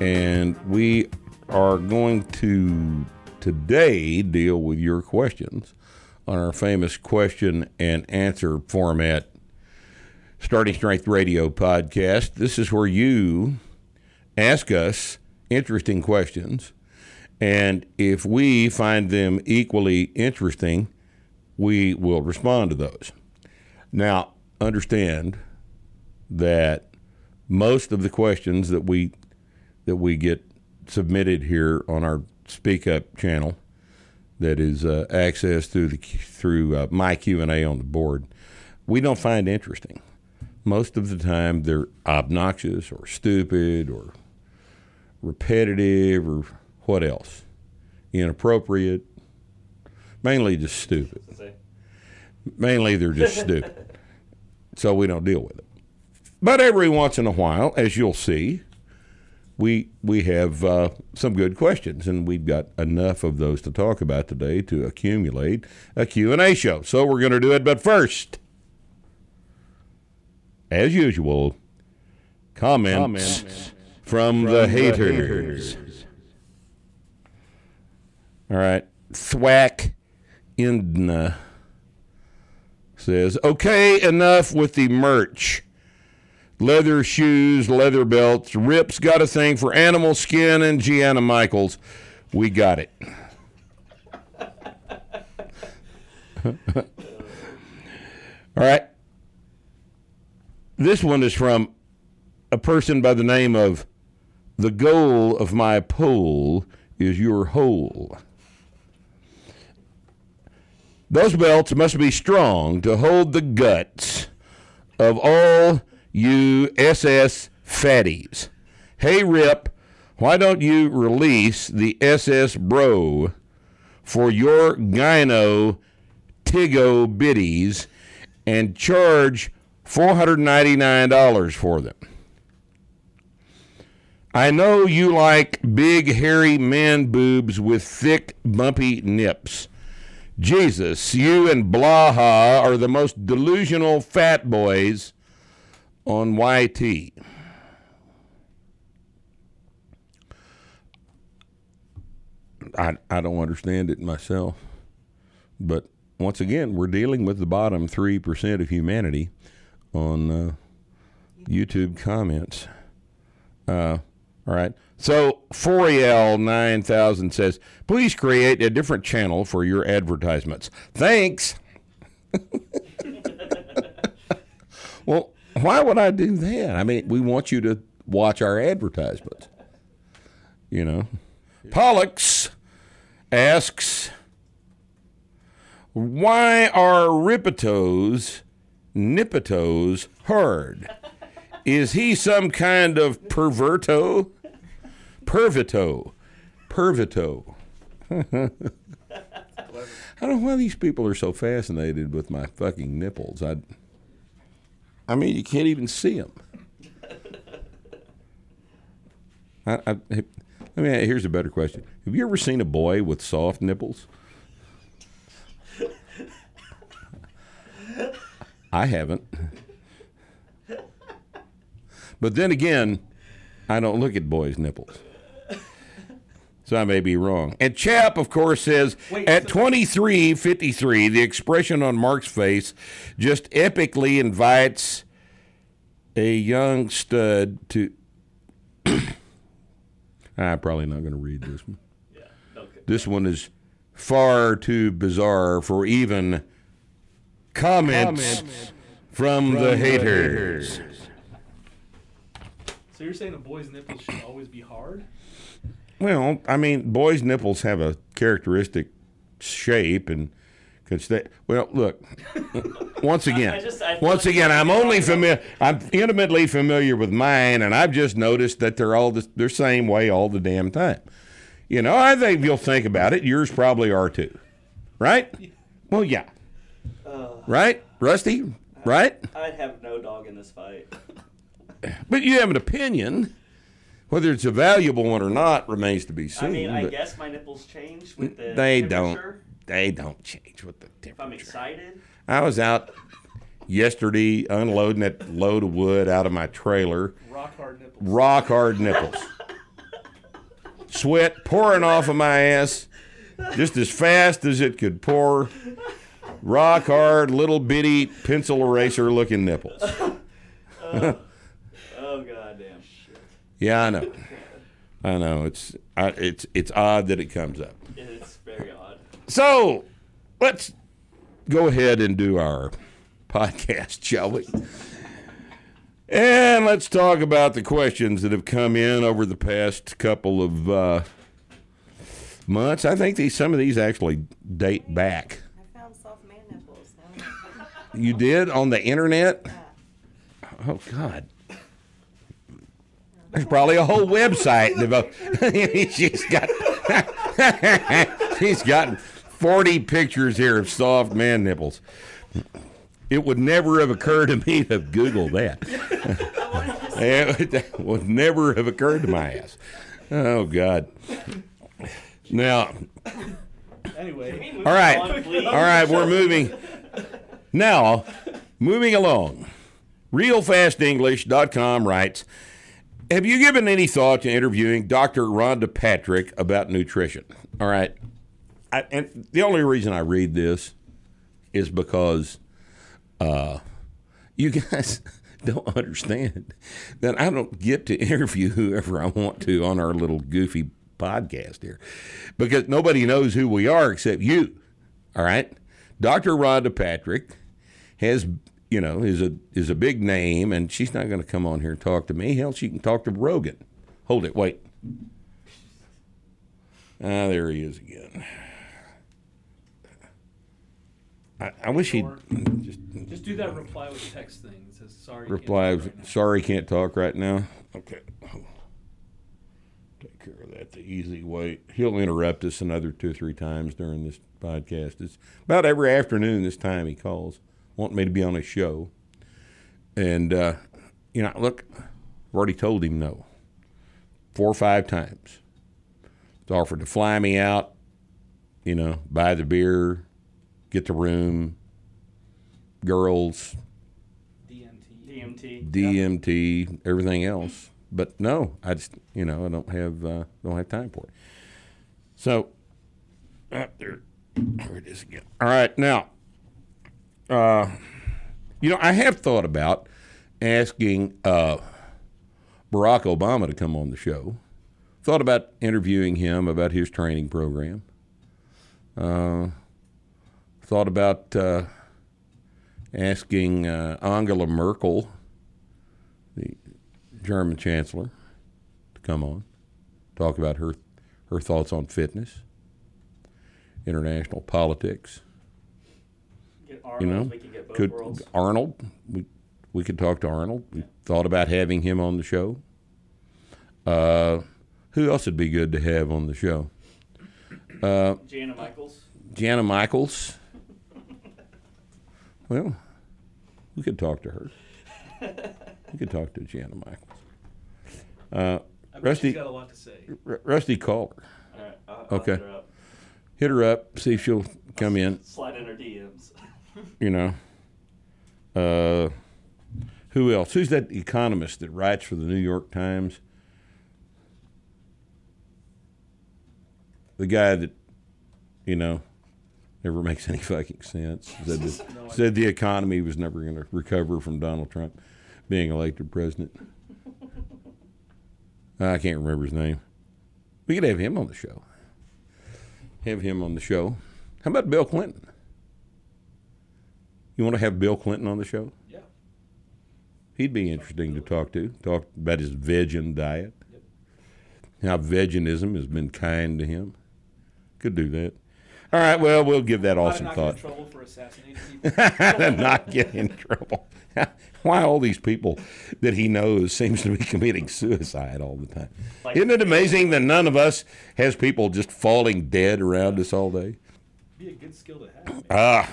and we are going to today deal with your questions on our famous question and answer format Starting Strength Radio podcast. This is where you ask us interesting questions, and if we find them equally interesting, we will respond to those. Now, understand that most of the questions that we that we get submitted here on our Speak Up channel, that is uh, accessed through the through uh, my Q and A on the board, we don't find interesting. Most of the time, they're obnoxious or stupid or repetitive or what else, inappropriate, mainly just stupid. Mainly, they're just stupid. So we don't deal with it. But every once in a while, as you'll see, we we have uh, some good questions, and we've got enough of those to talk about today to accumulate a Q&A show. So we're going to do it. But first, as usual, comments, comments from, from, the, the haters. haters. All right. Thwack Indna says, okay, enough with the merch. Leather shoes, leather belts. Rip's got a thing for animal skin and Gianna Michaels. We got it. All right. This one is from a person by the name of The goal of my pole is your hole. Those belts must be strong to hold the guts of all you SS fatties. Hey, Rip, why don't you release the SS Bro for your gyno Tigo biddies and charge $499 for them? I know you like big, hairy man boobs with thick, bumpy nips. Jesus, you and Blaha are the most delusional fat boys on YT. I, I don't understand it myself. But once again, we're dealing with the bottom 3% of humanity on uh, YouTube comments. Uh, all right. So Foriel nine thousand says, please create a different channel for your advertisements. Thanks. well, why would I do that? I mean, we want you to watch our advertisements. You know, Pollux asks, why are Ripitos, Nipitos hard? Is he some kind of perverto? Pervito. Pervito. I don't know why these people are so fascinated with my fucking nipples. I, I mean, you can't even see them. I, I, let me. Here's a better question: Have you ever seen a boy with soft nipples? I haven't. But then again, I don't look at boys' nipples. So I may be wrong. And Chap, of course, says Wait, at so 23.53, the expression on Mark's face just epically invites a young stud to. I'm probably not going to read this one. Yeah, okay. This one is far too bizarre for even comments, comments from, from, the, haters. haters. So you're saying a boy's nipples should always be hard? Well, I mean, boys' nipples have a characteristic shape and Cause they, well, look. once again, I just, I once again, I'm only familiar. I'm intimately familiar with mine, and I've just noticed that they're all the, they're same way all the damn time. You know, I think you'll think about it, yours probably are too, right? Well, yeah, Uh, right, Rusty, right? I'd have no dog in this fight. But you have an opinion. Whether it's a valuable one or not remains to be seen. I mean, I guess my nipples change with the they don't. They don't change with the If I'm excited, I was out yesterday unloading that load of wood out of my trailer. Rock hard nipples. Rock hard nipples. Sweat pouring off of my ass just as fast as it could pour. Rock hard, little bitty pencil eraser looking nipples. shit, uh, Yeah, I know. I know. It's I, it's it's odd that it comes up. it's very odd. So let's go ahead and do our podcast, shall we? And let's talk about the questions that have come in over the past couple of uh, months. I think these some of these actually date back. I found soft man nipples. You did on the internet? Oh God. There's probably a whole website devoted. she's got she's got 40 pictures here of soft man nipples. It would never have occurred to me to Google that. it would never have occurred to my ass. Oh God. Now, Anyway, All right. On, all right. we're moving. Now, moving along. RealFastEnglish.com writes Have you given any thought to interviewing Dr. Rhonda Patrick about nutrition? All right. I, and the only reason I read this is because uh, you guys don't understand that I don't get to interview whoever I want to on our little goofy podcast here because nobody knows who we are except you. All right. Dr. Rhonda Patrick has, you know, is a is a big name, and she's not going to come on here and talk to me. Hell, she can talk to Rogan. Hold it, wait. Ah, there he is again. I, I wish he'd just just do that reply with text thing. It says sorry. can't reply. talk right now." Sorry, can't talk right now. Okay. Take care of that the easy way. He'll interrupt us another two or three times during this podcast. It's about every afternoon this time he calls, wanting me to be on his show. And, uh, you know, look, I've already told him no four or five times. He's offered to fly me out, you know, buy the beer, get the room, girls, DMT. DMT. DMT, everything else. But no, I just you know I don't have uh, don't have time for it. So uh, there, there it is again. All right, now, uh, you know I have thought about asking uh, Barack Obama to come on the show. Thought about interviewing him about his training program. Uh, thought about uh, asking uh, Angela Merkel the German chancellor to come on, talk about her her thoughts on fitness, international politics. You know, we could get both could worlds. Arnold? We we could talk to Arnold. We thought about having him on the show. Uh, who else would be good to have on the show? Uh, Gianna Michaels. Gianna Michaels. Well, we could talk to her. We could talk to Gianna Michaels. Uh, Rusty- got a lot to say. R- Rusty call her. All right. I'll, I'll Okay. hit her up. Hit her up. See if she'll come in. Slide in her DMs. You know. Uh, who else? Who's that economist that writes for the New York Times? The guy that, you know, never makes any fucking sense. Said, that, No, said the economy was never going to recover from Donald Trump being elected president. I can't remember his name. We could have him on the show. Have him on the show. How about Bill Clinton? You want to have Bill Clinton on the show? Yeah. He'd be interesting to talk to. Talk about his vegan diet. Yep. How veganism has been kind to him. Could do that. All right, well, we'll give that all some not thought. get in trouble for assassinating people. not get in trouble. Why all these people that he knows seems to be committing suicide all the time? Like- Isn't it amazing that none of us has people just falling dead around us all day? Be a good skill to have. Ah,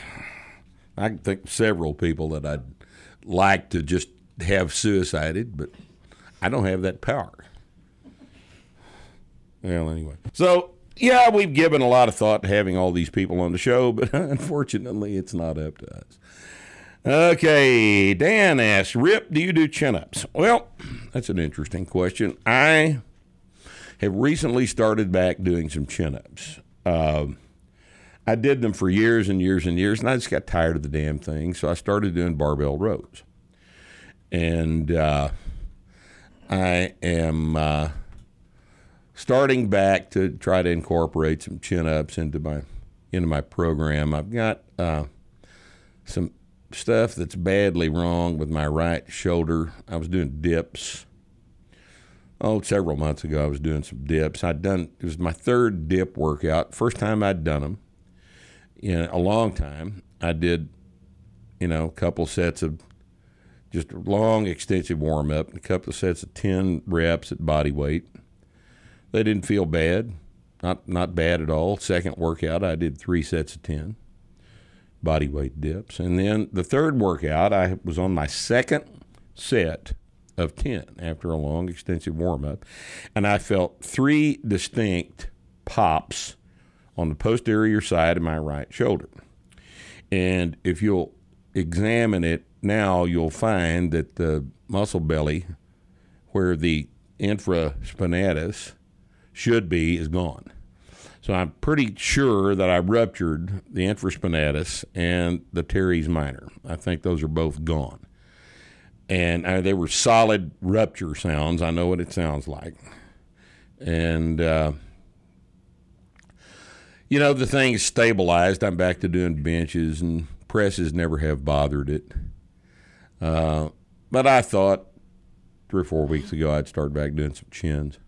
I can think of several people that I'd like to just have suicided, but I don't have that power. Well, anyway. So, yeah, we've given a lot of thought to having all these people on the show, but unfortunately, it's not up to us. Okay, Dan asks, Rip, do you do chin ups? Well, that's an interesting question. I have recently started back doing some chin ups. Um, I did them for years and years and years, and I just got tired of the damn thing. So I started doing barbell rows, and uh, I am uh, starting back to try to incorporate some chin ups into my into my program. I've got uh, some stuff that's badly wrong with my right shoulder. I was doing dips. Oh, several months ago, I was doing some dips. I'd done it was my third dip workout. First time I'd done them in a long time. I did, you know, a couple sets of just a long, extensive warm up, a couple of sets of ten reps at body weight. They didn't feel bad, not not bad at all. Second workout, I did three sets of ten body weight dips, and then the third workout, I was on my second set of ten after a long, extensive warm up, and I felt three distinct pops on the posterior side of my right shoulder. And if you'll examine it now, you'll find that the muscle belly, where the infraspinatus should be, is gone. So I'm pretty sure that I ruptured the infraspinatus and the teres minor. I think those are both gone. And uh, they were solid rupture sounds. I know what it sounds like. And, uh, you know, the thing is stabilized. I'm back to doing benches, and presses never have bothered it. Uh, but I thought three or four weeks ago I'd start back doing some chins,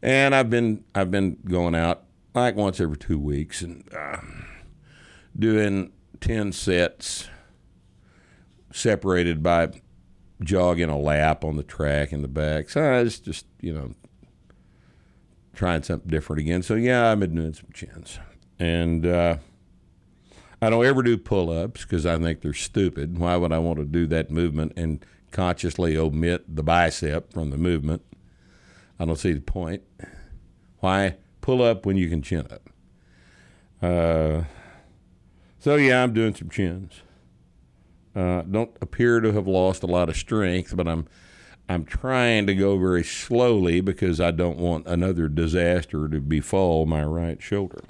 and I've been I've been going out like once every two weeks and uh, doing ten sets, separated by jogging a lap on the track in the back. So it's just you know trying something different again. So yeah, I've been doing some chins, and uh, I don't ever do pull-ups because I think they're stupid. Why would I want to do that movement and consciously omit the bicep from the movement? I don't see the point. Why pull up when you can chin up? Uh, so yeah, I'm doing some chins. Uh, don't appear to have lost a lot of strength, but I'm I'm trying to go very slowly because I don't want another disaster to befall my right shoulder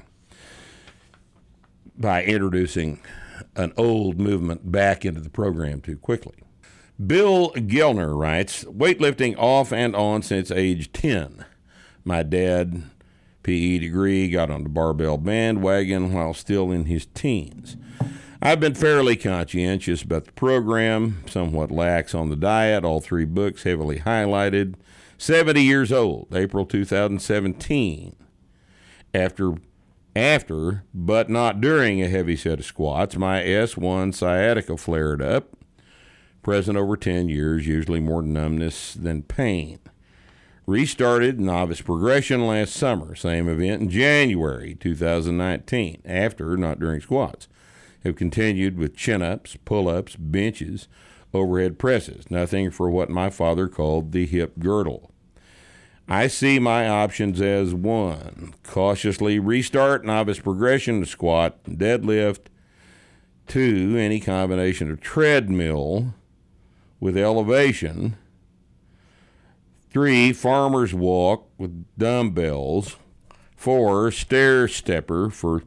by introducing an old movement back into the program too quickly. Bill Gellner writes weightlifting off and on since age 10. My dad, PE degree, got on the barbell bandwagon while still in his teens. I've been fairly conscientious about the program, somewhat lax on the diet, all three books heavily highlighted. 70 years old, April 2017. After after, but not during a heavy set of squats, my S1 sciatica flared up. Present over 10 years, usually more numbness than pain. Restarted novice progression last summer, same event in January 2019, after, not during squats. Have continued with chin ups, pull ups, benches, overhead presses, nothing for what my father called the hip girdle. I see my options as one cautiously restart novice progression to squat, deadlift, two, any combination of treadmill with elevation, three, farmer's walk with dumbbells, four, stair stepper for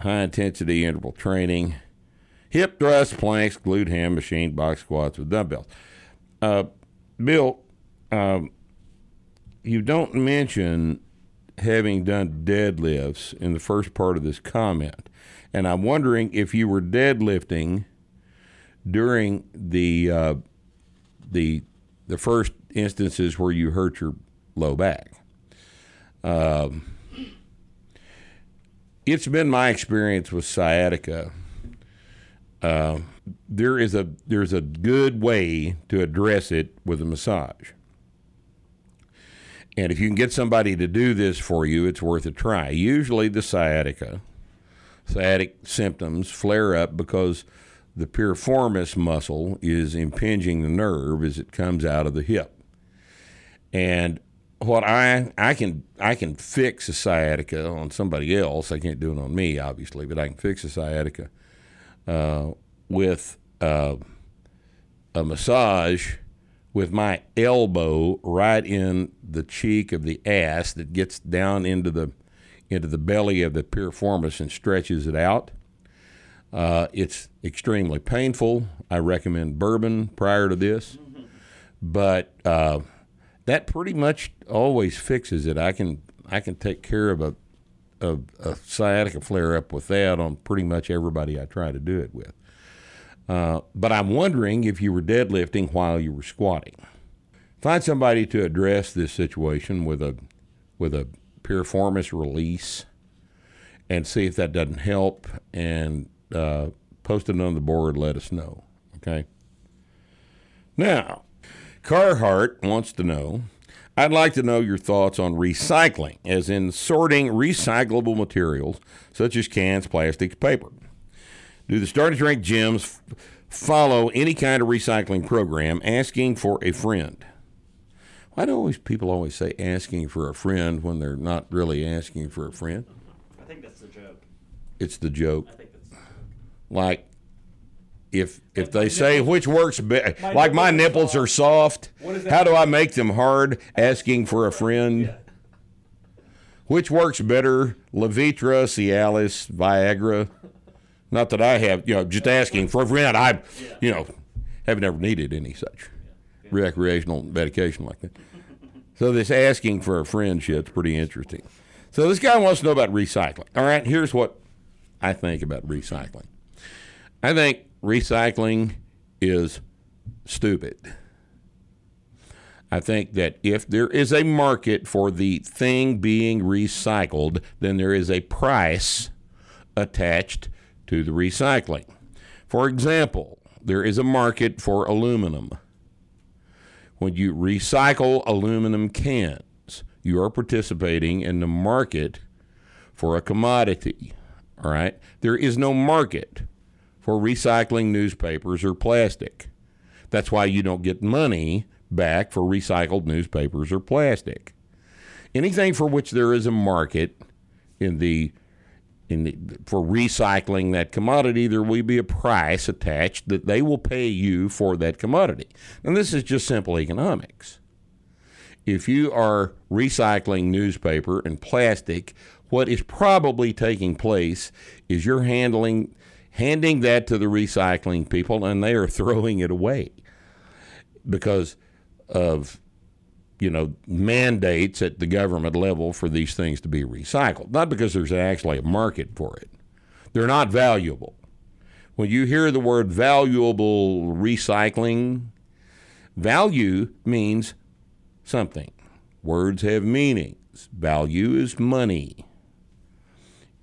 high intensity interval training, hip thrust, planks, glute ham, machine, box squats with dumbbells. Uh, Bill, um, you don't mention having done deadlifts in the first part of this comment, and I'm wondering if you were deadlifting during the uh, the the first instances where you hurt your low back. Um, it's been my experience with sciatica. Uh, there is a there's a good way to address it with a massage. And if you can get somebody to do this for you, it's worth a try. Usually, the sciatica, sciatic symptoms flare up because the piriformis muscle is impinging the nerve as it comes out of the hip. And what I I can I can fix a sciatica on somebody else. I can't do it on me, obviously, but I can fix a sciatica uh, with uh, a massage with my elbow right in the cheek of the ass that gets down into the into the belly of the piriformis and stretches it out. Uh, it's extremely painful. I recommend bourbon prior to this, but uh, that pretty much always fixes it. I can I can take care of a of a sciatica flare up with that on pretty much everybody I try to do it with. Uh, but I'm wondering if you were deadlifting while you were squatting. Find somebody to address this situation with a with a piriformis release, and see if that doesn't help. And uh, post it on the board. Let us know. Okay. Now, Carhart wants to know. I'd like to know your thoughts on recycling, as in sorting recyclable materials such as cans, plastics, paper. Do the Starting Strength gyms f- follow any kind of recycling program asking for a friend? Why do always people always say asking for a friend when they're not really asking for a friend? I think that's the joke. It's the joke. I think that's the joke. Like if if they say which works better, like my nipples are soft, how do? I make them hard? Asking for a friend. Which works better, Levitra, Cialis, Viagra? Not that I have, you know, just asking for a friend. I, you know, have never needed any such recreational medication like that. So this asking for a friend shit's pretty interesting. So this guy wants to know about recycling. All right, here's what I think about recycling. I think recycling is stupid. I think that if there is a market for the thing being recycled, then there is a price attached to the recycling. For example, there is a market for aluminum. When you recycle aluminum cans, you are participating in the market for a commodity. All right? There is no market for recycling newspapers or plastic. That's why you don't get money back for recycled newspapers or plastic. Anything for which there is a market in the in the, for recycling that commodity, there will be a price attached that they will pay you for that commodity. And this is just simple economics. If you are recycling newspaper and plastic, what is probably taking place is you're handling handing that to the recycling people and they are throwing it away because of you know mandates at the government level for these things to be recycled. Not because there's actually a market for it. They're not valuable. When you hear the word valuable recycling value means something. Words have meanings. Value is money.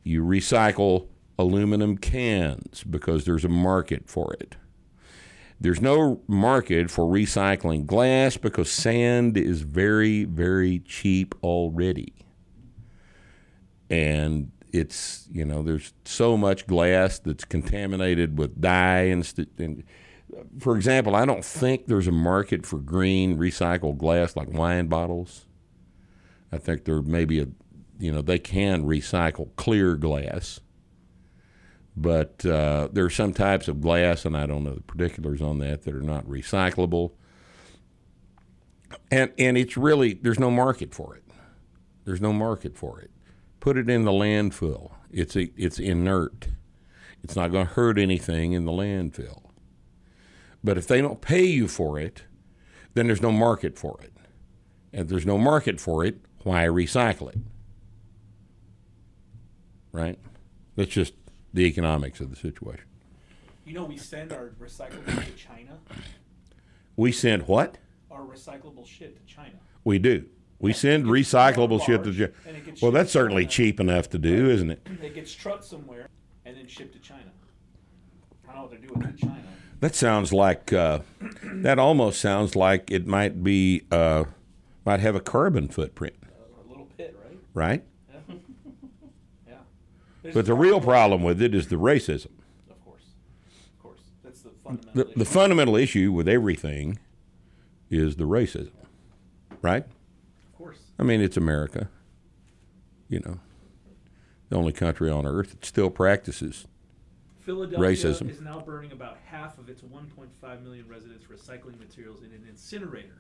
You recycle aluminum cans because there's a market for it there's no market for recycling glass because sand is very, very cheap already. And it's, you know, there's so much glass that's contaminated with dye and, st- and for example, I don't think there's a market for green recycled glass like wine bottles. I think there may be a, you know, they can recycle clear glass but uh, there are some types of glass, and I don't know the particulars on that, that are not recyclable. And and it's really there's no market for it. There's no market for it. Put it in the landfill. It's a, it's inert. It's not going to hurt anything in the landfill. But if they don't pay you for it, then there's no market for it. And if there's no market for it, why recycle it? Right? That's just the economics of the situation. You know, we send our recyclable to China. We send what? Our recyclable shit to China. We do. We send recyclable shit to. And gets Well, that's certainly China. cheap enough to do, isn't it? It gets trucked somewhere and then shipped to China. I don't know what they're doing in China. That sounds like uh, that almost sounds like it might be uh, might have a carbon footprint, A little pit, right? right? But the real problem with it is the racism. Of course. Of course. That's the fundamental The, the issue. fundamental issue with everything is the racism, right? Of course. I mean, it's America. You know, the only country on earth that still practices. Philadelphia Racism. is now burning about half of its 1.5 million residents recycling materials in an incinerator.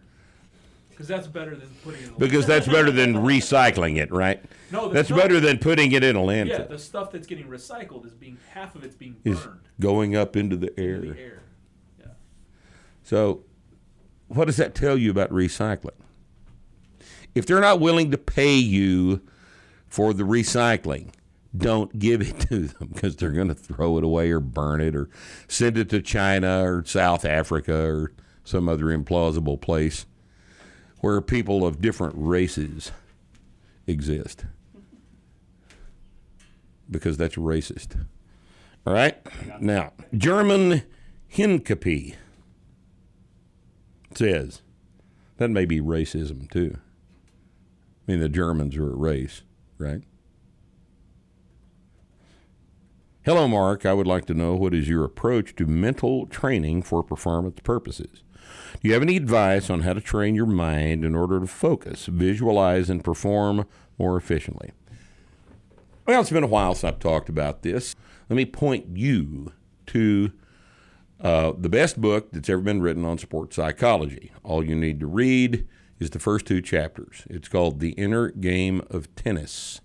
Because that's better than putting it in a Because that's better than recycling it, right? No, That's stuff- better than putting it in a landfill. Yeah, the stuff that's getting recycled is being half of it's being burned. Is going up into the air. in the air. Yeah. So, what does that tell you about recycling? If they're not willing to pay you for the recycling, don't give it to them because they're going to throw it away or burn it or send it to China or South Africa or some other implausible place where people of different races exist. Because that's racist. All right? Now, German Hincapie says that may be racism too. I mean, the Germans are a race, right? Hello, Mark. I would like to know what is your approach to mental training for performance purposes? Do you have any advice on how to train your mind in order to focus, visualize, and perform more efficiently? Well, it's been a while since I've talked about this. Let me point you to uh, the best book that's ever been written on sports psychology. All you need to read is the first two chapters. It's called The Inner Game of Tennis.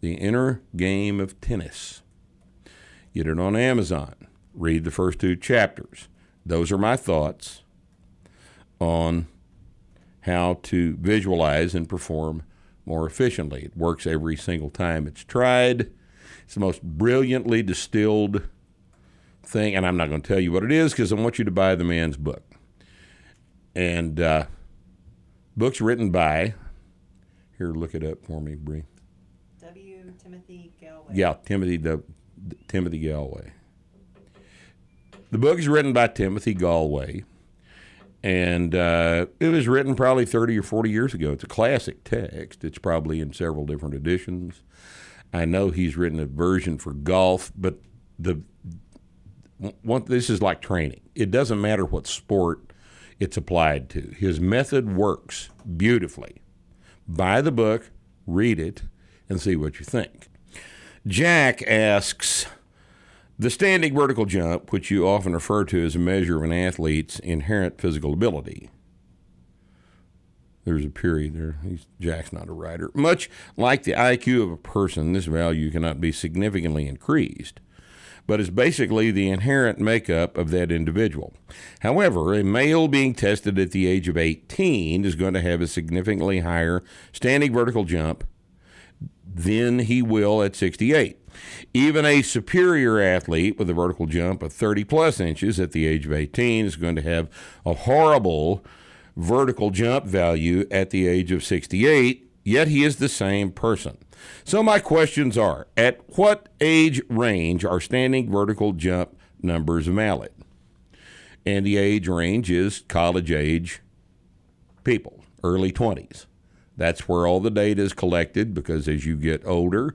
The Inner Game of Tennis. Get it on Amazon. Read the first two chapters. Those are my thoughts on how to visualize and perform more efficiently. It works every single time it's tried. It's the most brilliantly distilled thing, and I'm not going to tell you what it is because I want you to buy the man's book. And uh, books written by, here, look it up for me, Bree. W. Timothy Gallwey. Yeah, Timothy the Timothy Gallwey. The book is written by Timothy Gallwey, and uh, it was written probably thirty or forty years ago. It's a classic text. It's probably in several different editions. I know he's written a version for golf, but the one, this is like training. It doesn't matter what sport it's applied to. His method works beautifully. Buy the book, read it, and see what you think. Jack asks The standing vertical jump, which you often refer to as a measure of an athlete's inherent physical ability. There's a period there. He's, Jack's not a writer. Much like the IQ of a person, this value cannot be significantly increased, but is basically the inherent makeup of that individual. However, a male being tested at the age of 18 is going to have a significantly higher standing vertical jump than he will at 68. Even a superior athlete with a vertical jump of 30 plus inches at the age of 18 is going to have a horrible vertical jump value at the age of 68, yet he is the same person. So, my questions are At what age range are standing vertical jump numbers valid? And the age range is college age people, early 20s. That's where all the data is collected because as you get older,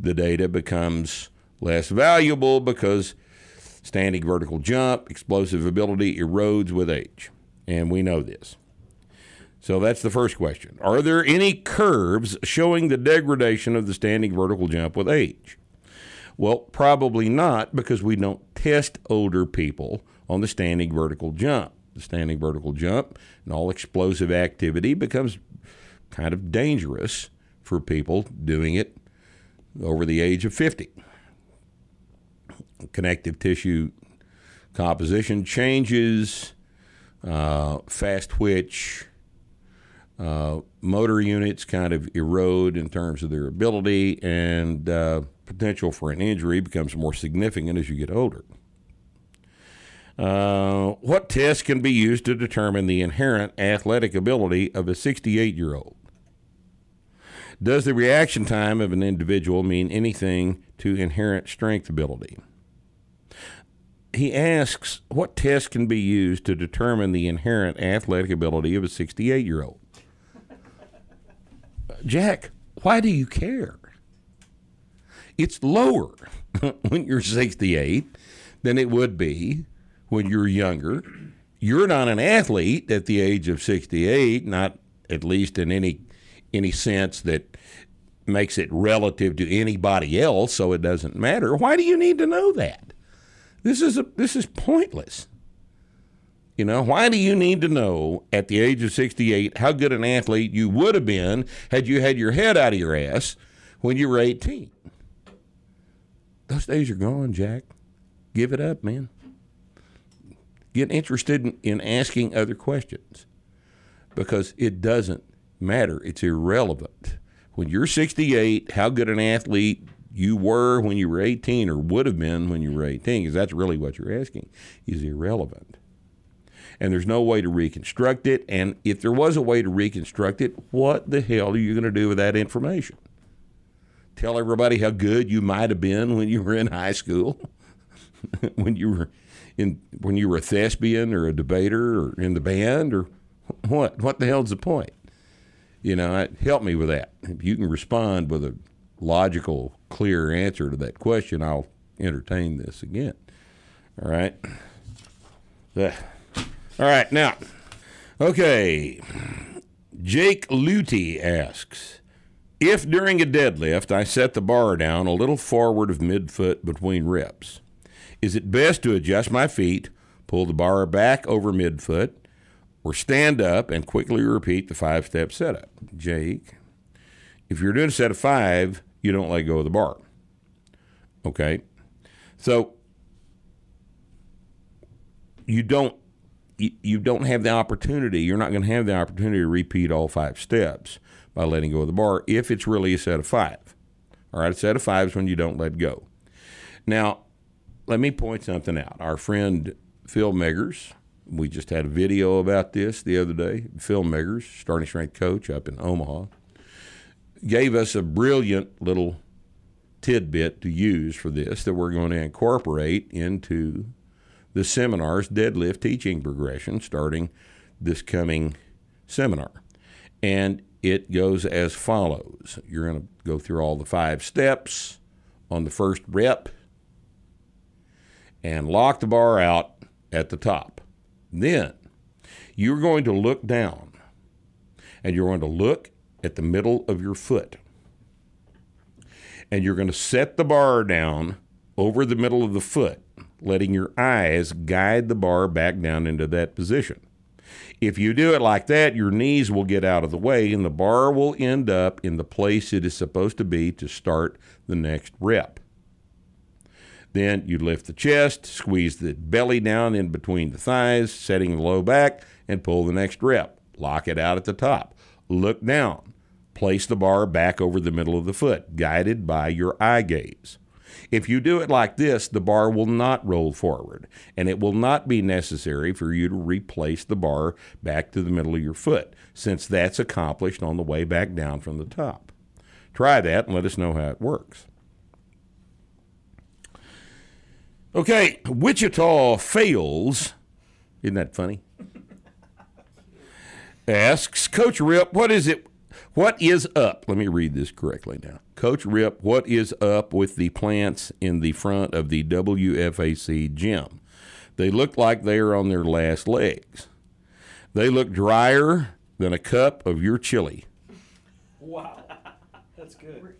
the data becomes less valuable because standing vertical jump, explosive ability erodes with age. And we know this. So that's the first question. Are there any curves showing the degradation of the standing vertical jump with age? Well, probably not because we don't test older people on the standing vertical jump. The standing vertical jump and all explosive activity becomes kind of dangerous for people doing it over the age of 50. Connective tissue composition changes, uh, fast twitch, uh, motor units kind of erode in terms of their ability, and uh, potential for an injury becomes more significant as you get older. Uh, what tests can be used to determine the inherent athletic ability of a 68 year old? Does the reaction time of an individual mean anything to inherent strength ability? He asks what test can be used to determine the inherent athletic ability of a 68 year old. Jack, why do you care? It's lower when you're 68 than it would be when you're younger. You're not an athlete at the age of 68, not at least in any any sense that makes it relative to anybody else, so it doesn't matter. Why do you need to know that? This is a, this is pointless. You know, why do you need to know at the age of 68 how good an athlete you would have been had you had your head out of your ass when you were 18? Those days are gone, Jack. Give it up, man. Get interested in, in asking other questions because it doesn't matter. It's irrelevant. When you're 68, how good an athlete you were when you were 18 or would have been when you were 18, because that's really what you're asking, is irrelevant. And there's no way to reconstruct it. And if there was a way to reconstruct it, what the hell are you going to do with that information? Tell everybody how good you might have been when you were in high school, when you were in when you were a thespian or a debater or in the band or what? What the hell's the point? You know, help me with that. If you can respond with a logical, clear answer to that question, I'll entertain this again. All right. All right, now, okay. Jake Luty asks If during a deadlift I set the bar down a little forward of midfoot between reps, is it best to adjust my feet, pull the bar back over midfoot, or stand up and quickly repeat the five step setup? Jake, if you're doing a set of five, you don't let go of the bar. Okay? So you don't you, don't have the opportunity, you're not going to have the opportunity to repeat all five steps by letting go of the bar if it's really a set of five. All right, a set of five is when you don't let go. Now, let me point something out. Our friend Phil Meggers, we just had a video about this the other day. Phil Meggers, starting strength coach up in Omaha, gave us a brilliant little tidbit to use for this that we're going to incorporate into the seminar's deadlift teaching progression starting this coming seminar. And it goes as follows you're going to go through all the five steps on the first rep and lock the bar out at the top. Then you're going to look down and you're going to look at the middle of your foot. And you're going to set the bar down over the middle of the foot letting your eyes guide the bar back down into that position. If you do it like that, your knees will get out of the way and the bar will end up in the place it is supposed to be to start the next rep. Then you lift the chest, squeeze the belly down in between the thighs, setting the low back, and pull the next rep. Lock it out at the top. Look down. Place the bar back over the middle of the foot, guided by your eye gaze. If you do it like this, the bar will not roll forward, and it will not be necessary for you to replace the bar back to the middle of your foot, since that's accomplished on the way back down from the top. Try that and let us know how it works. Okay, Wichita fails. Isn't that funny? Asks Coach Rip, what is it? What is up? Let me read this correctly now. Coach Rip, what is up with the plants in the front of the WFAC gym? They look like they are on their last legs. They look drier than a cup of your chili. Wow. That's good.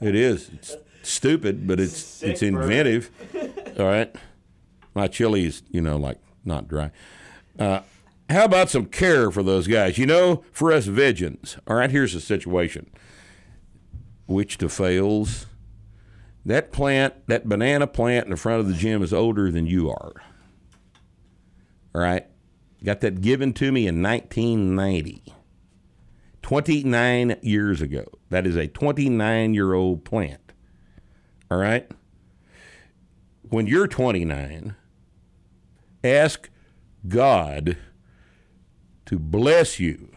It is. It's stupid, but it's Sick, it's inventive. All right. My chili is, you know, like not dry. Uh, how about some care for those guys? You know, for us vegans, all right, here's the situation. Wichita fails. That plant, that banana plant in the front of the gym is older than you are. All right. Got that given to me in 1990. 29 years ago. That is a 29 year old plant. All right? When you're 29, ask God to bless you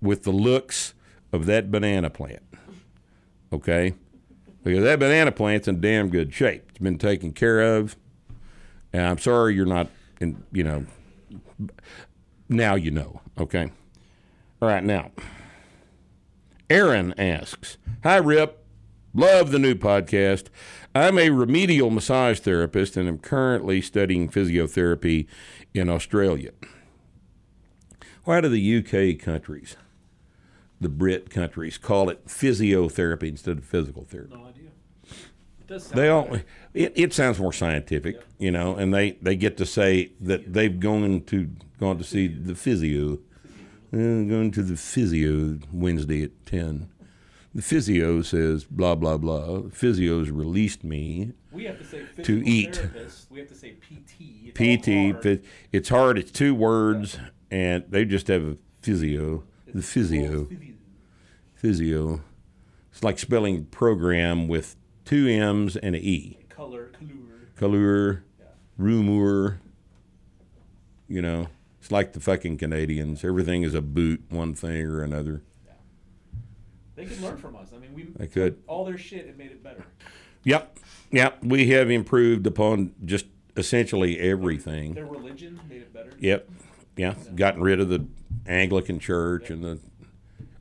with the looks of that banana plant. Okay? Because that banana plant's in damn good shape. It's been taken care of. And I'm sorry you're not in, you know, now you know. Okay? All right, now. Aaron asks Hi, Rip. Love the new podcast. I'm a remedial massage therapist and am currently studying physiotherapy in Australia. Why do the UK countries, the Brit countries, call it physiotherapy instead of physical therapy? No idea. It does sound They all better. it, it sounds more scientific, you know, and they, they get to say that they've gone to gone to see the physio. Uh, going to the physio Wednesday at ten. The physio says blah blah blah. Physio's released me. We have to say to eat. therapist. We have to say PT. It's PT. hard. It's hard. It's two words, and they just have a physio. The physio. physio. Physio. It's like spelling program with two M's and a E. Color, color. Color, Yeah. rumor. You know, it's like the fucking Canadians. Everything is a boot, one thing or another. They could learn from us. I mean, we They could. all their shit and made it better. Yep, yep. We have improved upon just essentially everything. Their religion made it better. Yep, yeah. Gotten rid of the Anglican Church and the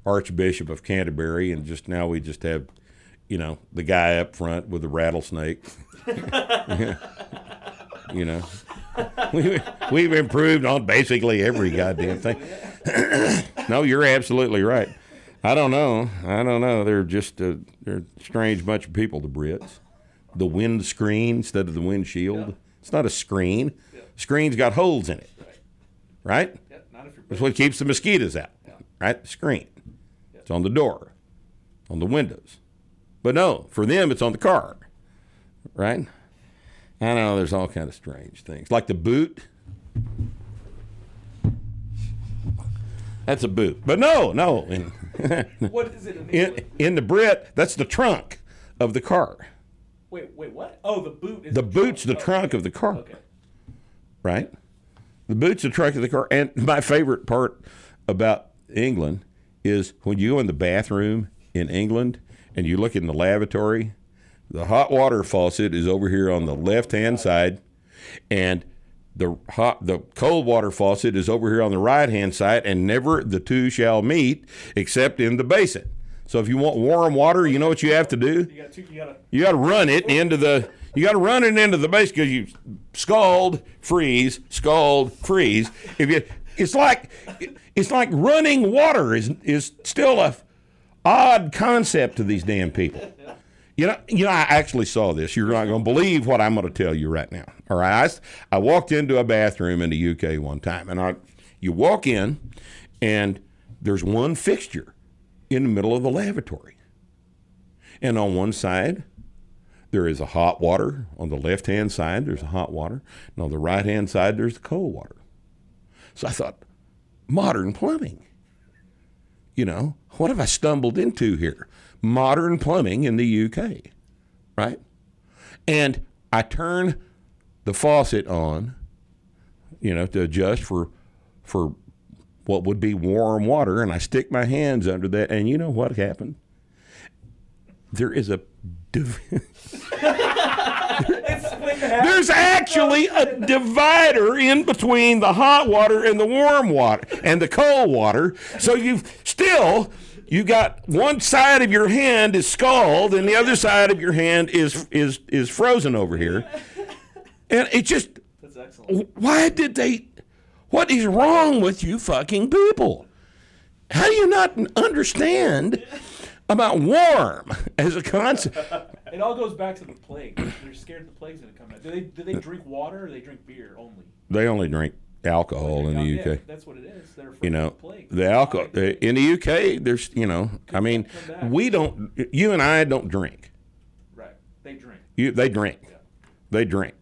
Archbishop of Canterbury, and just now we just have, you know, the guy up front with the rattlesnake. you know, we, we've improved on basically every goddamn thing. Oh, no, you're absolutely right. I don't know. I don't know. They're just a they're a strange bunch of people. The Brits. The windscreen instead of the windshield. Yeah. It's not a screen. Yeah. Screen's got holes in it, Right. Yeah, not if you're That's what keeps the mosquitoes out, Yeah. right? The screen. It's on the door, on the windows. But no, for them, it's on the car, right? I don't know. There's all kind of strange things, like the boot. That's a boot, but no, no. In, What is it in in, in the Brit, that's the trunk of the car. Wait, wait, what? Oh, the boot is The boot's the Oh, trunk okay. of the car. Okay. right? The boot's the trunk of the car. And my favorite part about England is when you go in the bathroom in England and you look in the lavatory, the hot water faucet is over here on the left hand side, and the hot the cold water faucet is over here on the right hand side, and never the two shall meet except in the basin. So if you want warm water, you know what you have to do? You got two. You got to. You got to run it into the. You got to run it into the basin because you scald, freeze, scald, freeze. If you, it's like, it's like running water is is still a odd concept to these damn people. You know, you know. I actually saw this. You're not going to believe what I'm going to tell you right now. All right. I walked into a bathroom in the UK one time, and I, you walk in, and there's one fixture in the middle of the lavatory, and on one side there is a hot water. On the left hand side, there's a hot water. And on the right hand side, there's the cold water. So I thought, modern plumbing. You know, what have I stumbled into here? Modern plumbing in the UK, right? And I turn the faucet on, you know, to adjust for for what would be warm water, and I stick my hands under that, and you know what happened? There is a There's actually a divider in between the hot water and the warm water and the cold water. So you've still you got one side of your hand is scald and the other side of your hand is is is frozen over here. And it just That's excellent. why did they what is wrong with you fucking people? How do you not understand about warm as a concept? It all goes back to the plague. They're scared the plague's gonna come out. Do they? Do they drink water or they drink beer only? They only drink alcohol in the Yeah, UK. that's what it is. They're you know the the alcohol in the UK. There's you know I mean we don't you and I don't drink. Right. They drink. You, they drink. Yeah. They drink.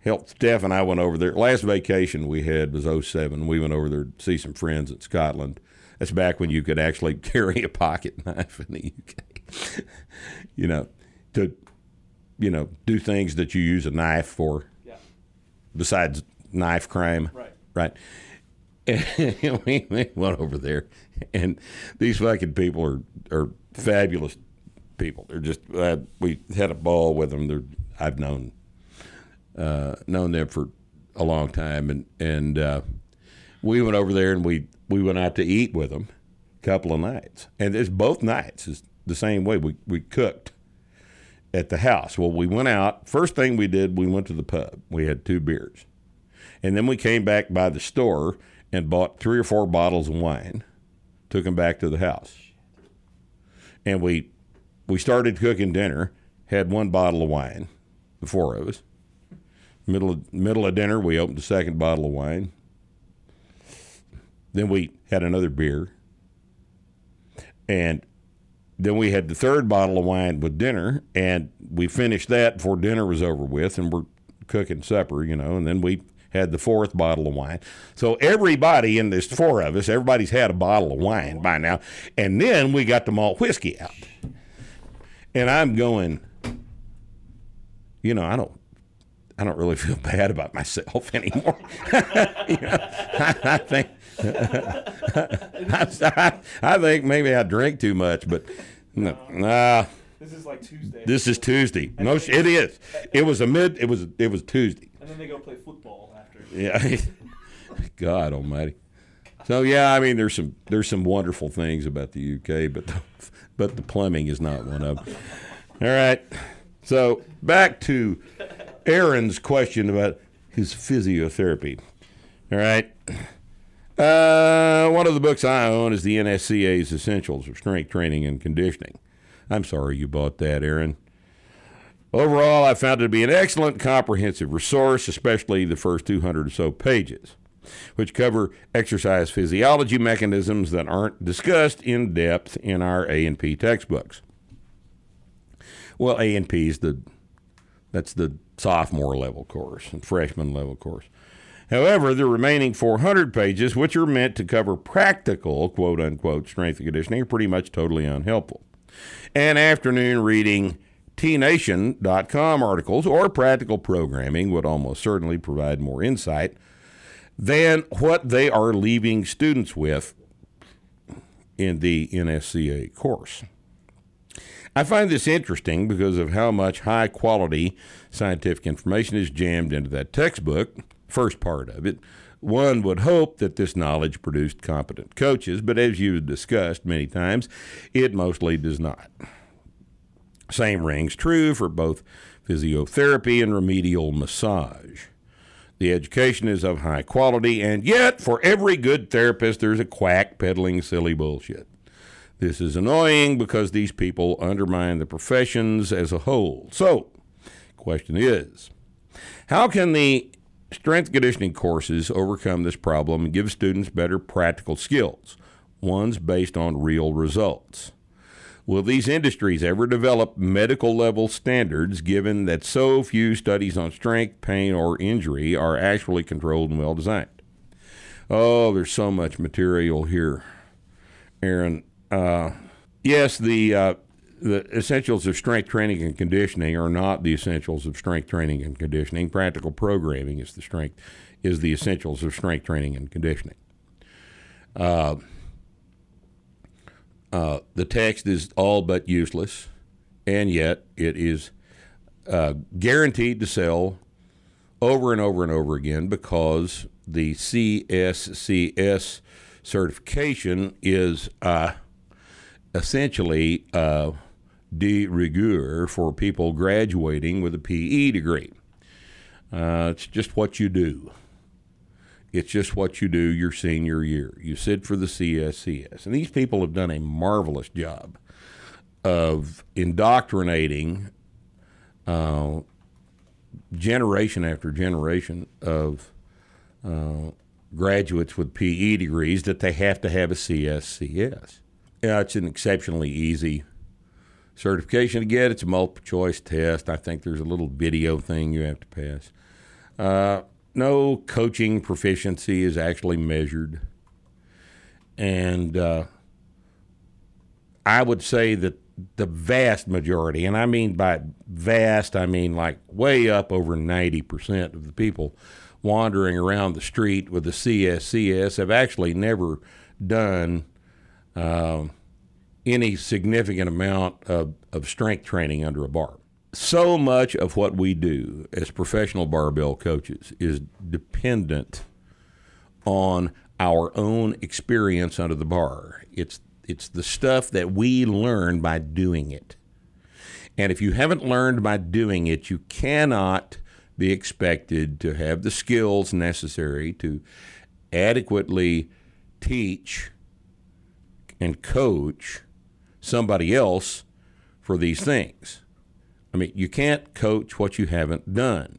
Hell, Steph and I went over there. Last vacation we had was 07. We went over there to see some friends in Scotland. That's back when you could actually carry a pocket knife in the UK. you know, to you know do things that you use a knife for Yeah. besides knife crime. Right. Right. And we, we went over there, and these fucking people are are fabulous people. They're just uh, we had a ball with them. They're I've known uh, known them for a long time, and and uh, we went over there and we we went out to eat with them a couple of nights, and it's both nights is the same way. We we cooked at the house. Well, we went out. First thing we did, we went to the pub. We had two beers, and then we came back by the store and bought three or four bottles of wine. Took them back to the house, and we we started cooking dinner. Had one bottle of wine, the four of us. Middle of, middle of dinner, we opened the second bottle of wine. Then we had another beer, and then we had the third bottle of wine with dinner, and we finished that before dinner was over with, and we're cooking supper, you know, and then we had the fourth bottle of wine. So everybody in this four of us, everybody's had a bottle of wine by now, and then we got the malt whiskey out, and I'm going, you know, I don't. I don't really feel bad about myself anymore. You know, I, I think I, I think maybe I drink too much, but no, nah, This is like Tuesday. this is Tuesday. No, it is. It was a mid. It was. It was Tuesday. and then they go play. Yeah. God Almighty. So yeah, I mean, there's some there's some wonderful things about the UK, but the, but the plumbing is not one of them. All right. So back to Aaron's question about his physiotherapy. All right. Uh, one of the books I own is the NSCA's Essentials of Strength Training and Conditioning. I'm sorry you bought that, Aaron. Overall, I found it to be an excellent comprehensive resource, especially the first 200 or so pages, which cover exercise physiology mechanisms that aren't discussed in depth in our A&P textbooks. Well, A&P is the that's the sophomore level course and freshman level course. However, the remaining 400 pages, which are meant to cover practical quote unquote strength and conditioning, are pretty much totally unhelpful. An afternoon reading tnation.com articles or practical programming would almost certainly provide more insight than what they are leaving students with in the NSCA course. I find this interesting because of how much high quality scientific information is jammed into that textbook, first part of it. One would hope that this knowledge produced competent coaches, but as you've discussed many times, it mostly does not. Same rings true for both physiotherapy and remedial massage. The education is of high quality, and yet, for every good therapist, there's a quack peddling silly bullshit. This is annoying because these people undermine the professions as a whole. So, question is, how can the strength conditioning courses overcome this problem and give students better practical skills, ones based on real results? Will these industries ever develop medical level standards given that so few studies on strength, pain, or injury are actually controlled and well designed? Oh, there's so much material here, Aaron. Uh, yes, the uh, the essentials of strength training and conditioning are not the essentials of strength training and conditioning. Practical programming is the strength is the essentials of strength training and conditioning. Uh, uh, the text is all but useless, and yet it is uh, guaranteed to sell over and over and over again because the CSCS certification is uh, essentially uh, de rigueur for people graduating with a PE degree. Uh, it's just what you do. It's just what you do your senior year. You sit for the CSCS. And these people have done a marvelous job of indoctrinating uh, generation after generation of uh, graduates with PE degrees that they have to have a CSCS. Yeah, it's an exceptionally easy certification to get. It's a multiple choice test. I think there's a little video thing you have to pass. Uh, no coaching proficiency is actually measured. And uh, I would say that the vast majority, and I mean by vast, I mean like way up over 90% of the people wandering around the street with the CSCS have actually never done um, any significant amount of, of strength training under a bar. So much of what we do as professional barbell coaches is dependent on our own experience under the bar. It's it's the stuff that we learn by doing it. And if you haven't learned by doing it, you cannot be expected to have the skills necessary to adequately teach and coach somebody else for these things. I mean, you can't coach what you haven't done.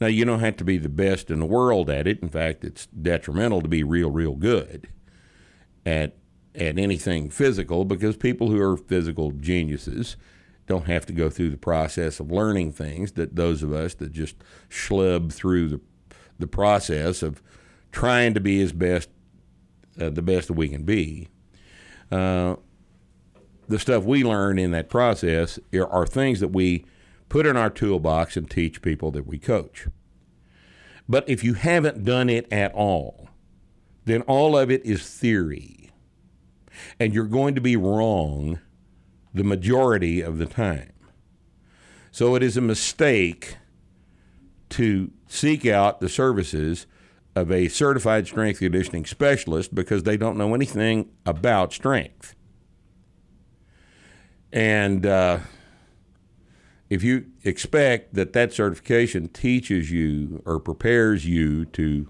Now, you don't have to be the best in the world at it. In fact, it's detrimental to be real, real good at at anything physical because people who are physical geniuses don't have to go through the process of learning things that those of us that just schlub through the the process of trying to be as best uh, the best that we can be. Uh, the stuff we learn in that process are, things that we put in our toolbox and teach people that we coach. But if you haven't done it at all, then all of it is theory. And you're going to be wrong the majority of the time. So it is a mistake to seek out the services of a certified strength conditioning specialist because they don't know anything about strength. And uh, if you expect that that certification teaches you or prepares you to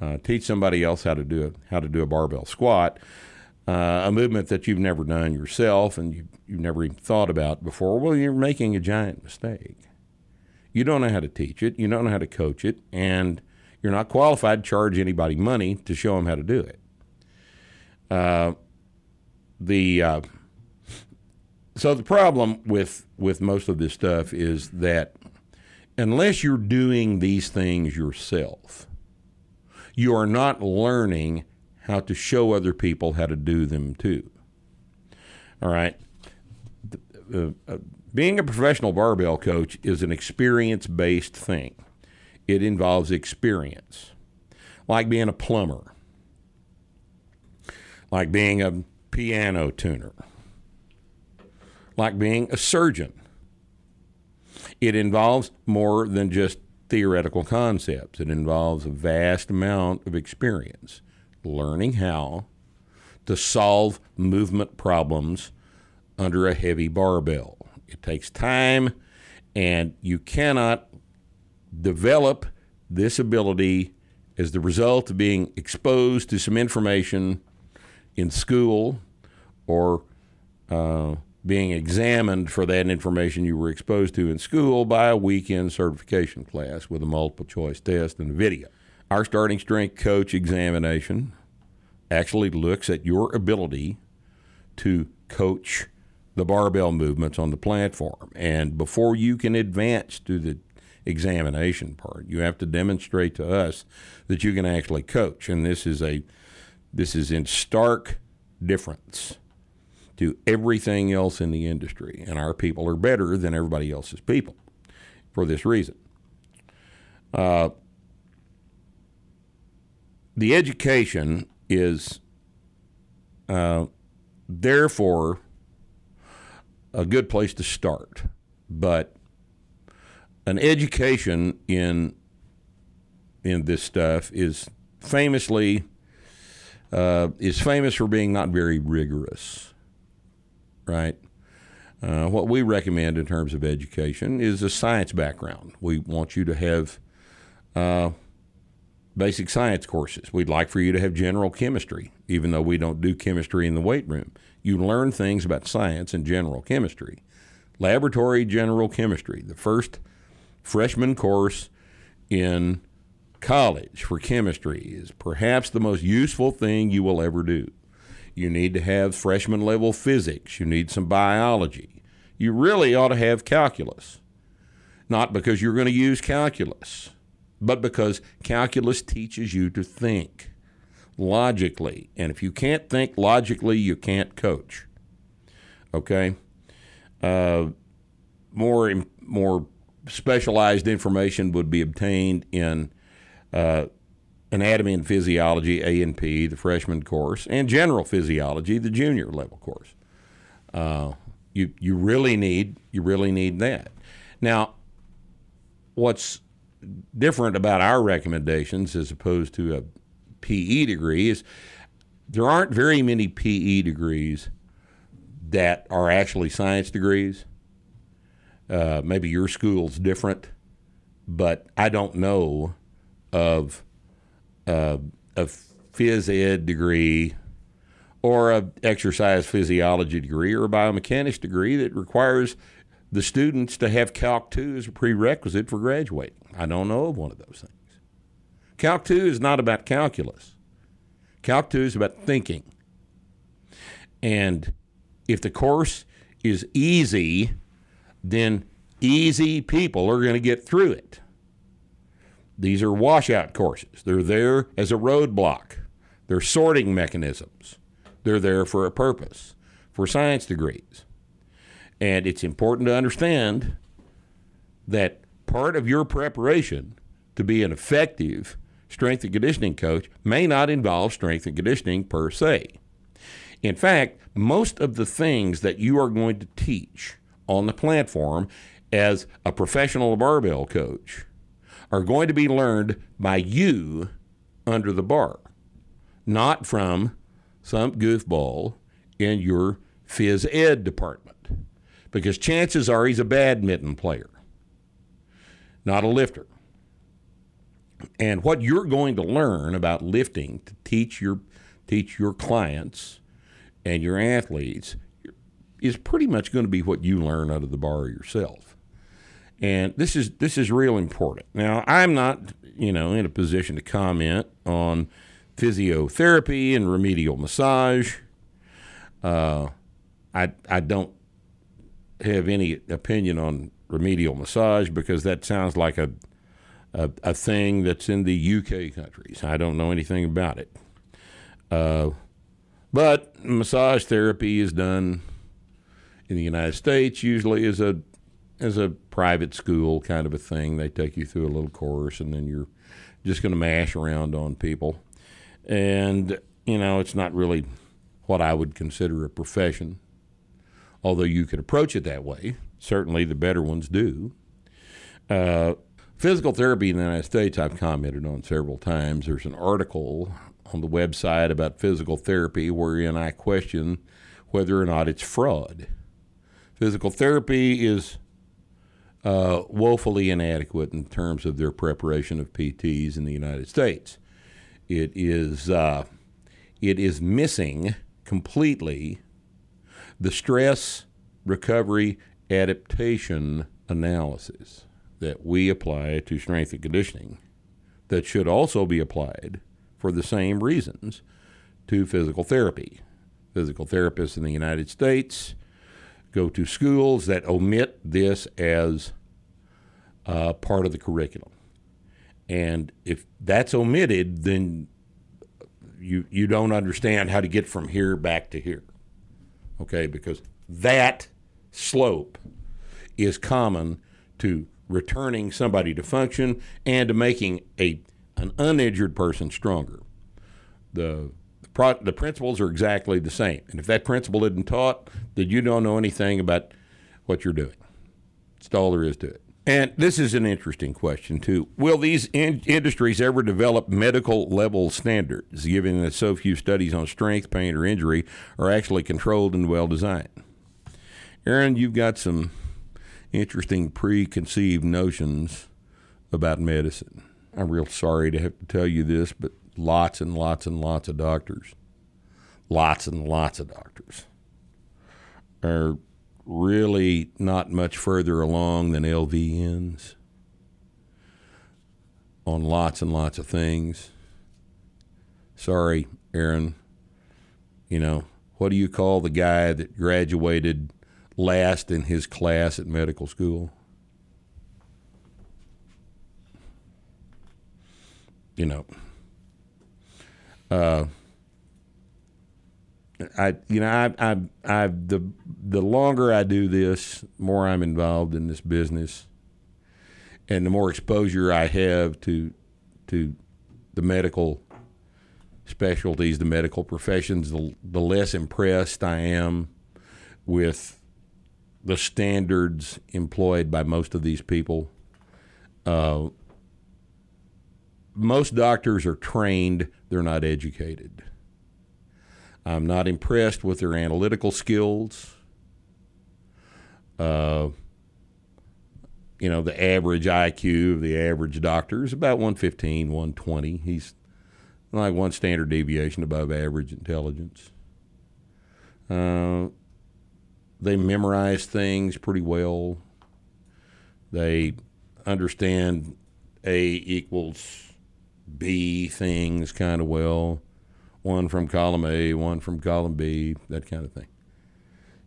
uh, teach somebody else how to do a, how to do a barbell squat, uh, a movement that you've never done yourself and you, you've never even thought about before, well, you're making a giant mistake. You don't know how to teach it, you don't know how to coach it, and you're not qualified to charge anybody money to show them how to do it. Uh, the uh, so the problem with with most of this stuff is that unless you're doing these things yourself, you are not learning how to show other people how to do them too. All right. Uh, uh, being a professional barbell coach is an experience based thing. It involves experience, like being a plumber, like being a piano tuner, like being a surgeon. It involves more than just theoretical concepts, it involves a vast amount of experience, learning how to solve movement problems under a heavy barbell. It takes time, and you cannot develop this ability as the result of being exposed to some information in school or uh, being examined for that information you were exposed to in school by a weekend certification class with a multiple choice test and video. Our starting strength coach examination actually looks at your ability to coach the barbell movements on the platform. And before you can advance to the examination part, you have to demonstrate to us that you can actually coach. And this is a this is in stark difference to everything else in the industry. And our people are better than everybody else's people for this reason. Uh, the education is uh, therefore a good place to start, but an education in in this stuff is famously uh, is famous for being not very rigorous, right? Uh, what we recommend in terms of education is a science background. We want you to have uh, basic science courses. We'd like for you to have general chemistry, even though we don't do chemistry in the weight room. You learn things about science and general chemistry. Laboratory general chemistry, the first freshman course in college for chemistry, is perhaps the most useful thing you will ever do. You need to have freshman level physics, you need some biology. You really ought to have calculus. Not because you're going to use calculus but because calculus teaches you to think logically. And if you can't think logically, you can't coach. Okay? Uh, more, more specialized information would be obtained in uh, anatomy and physiology A and P, the freshman course, and general physiology, the junior level course. Uh, you you really need you really need that. Now, what's different about our recommendations as opposed to a PE degree is there aren't very many PE degrees that are actually science degrees. Uh, maybe your school's different, but I don't know of uh, a phys ed degree or a exercise physiology degree or a biomechanics degree that requires the students to have Calc 2 as a prerequisite for graduating. I don't know of one of those things. Calc 2 is not about calculus. Calc 2 is about thinking. And if the course is easy, then easy people are going to get through it. These are washout courses. They're there as a roadblock. They're sorting mechanisms. They're there for a purpose, for science degrees. And it's important to understand that part of your preparation to be an effective strength and conditioning coach may not involve strength and conditioning per se. In fact, most of the things that you are going to teach on the platform as a professional barbell coach are going to be learned by you under the bar, not from some goofball in your phys ed department. Because chances are he's a badminton player, not a lifter. And what you're going to learn about lifting to teach your teach your clients and your athletes is pretty much going to be what you learn of the bar yourself. And this is this is real important. Now, I'm not, you know, in a position to comment on physiotherapy and remedial massage. Uh, I I don't have any opinion on remedial massage because that sounds like a, a, a thing that's in the UK countries. I don't know anything about it. Uh, but massage therapy is done in the United States usually as a as a private school kind of a thing. They take you through a little course and then you're just going to mash around on people. And you know, it's not really what I would consider a profession although you could approach it that way. Certainly, the better ones do. Uh, physical therapy in the United States, I've commented on several times. There's an article on the website about physical therapy wherein I question whether or not it's fraud. Physical therapy is uh, woefully inadequate in terms of their preparation of PTs in the United States. It is uh, it is missing completely the stress recovery adaptation analysis that we apply to strength and conditioning that should also be applied for the same reasons to physical therapy. Physical therapists in the United States go to schools that omit this as uh, part of the curriculum. And if that's omitted, then you, you don't understand how to get from here back to here okay, because that slope is common to returning somebody to function and to making a an uninjured person stronger. The the principles are exactly the same, and if that principle isn't taught, then you don't know anything about what you're doing. That's all there is to it. And this is an interesting question, too. Will these in- industries ever develop medical level standards, given that so few studies on strength, pain, or injury are actually controlled and well designed? Aaron, you've got some interesting preconceived notions about medicine. I'm real sorry to have to tell you this, but lots and lots and lots of doctors, lots and lots of doctors are really not much further along than LVNs on lots and lots of things. Sorry, Aaron. You know, what do you call the guy that graduated last in his class at medical school? You know, uh, I you know I I I the the longer I do this, more I'm involved in this business, and the more exposure I have to to the medical specialties, the medical professions, the, the less impressed I am with the standards employed by most of these people. Uh, most doctors are trained, they're not educated. I'm not impressed with their analytical skills. Uh, you know, the average IQ of the average doctor is about 115, 120. He's like one standard deviation above average intelligence. Uh, they memorize things pretty well. They understand A equals B things kind of well. One from column A, one from column B, that kind of thing.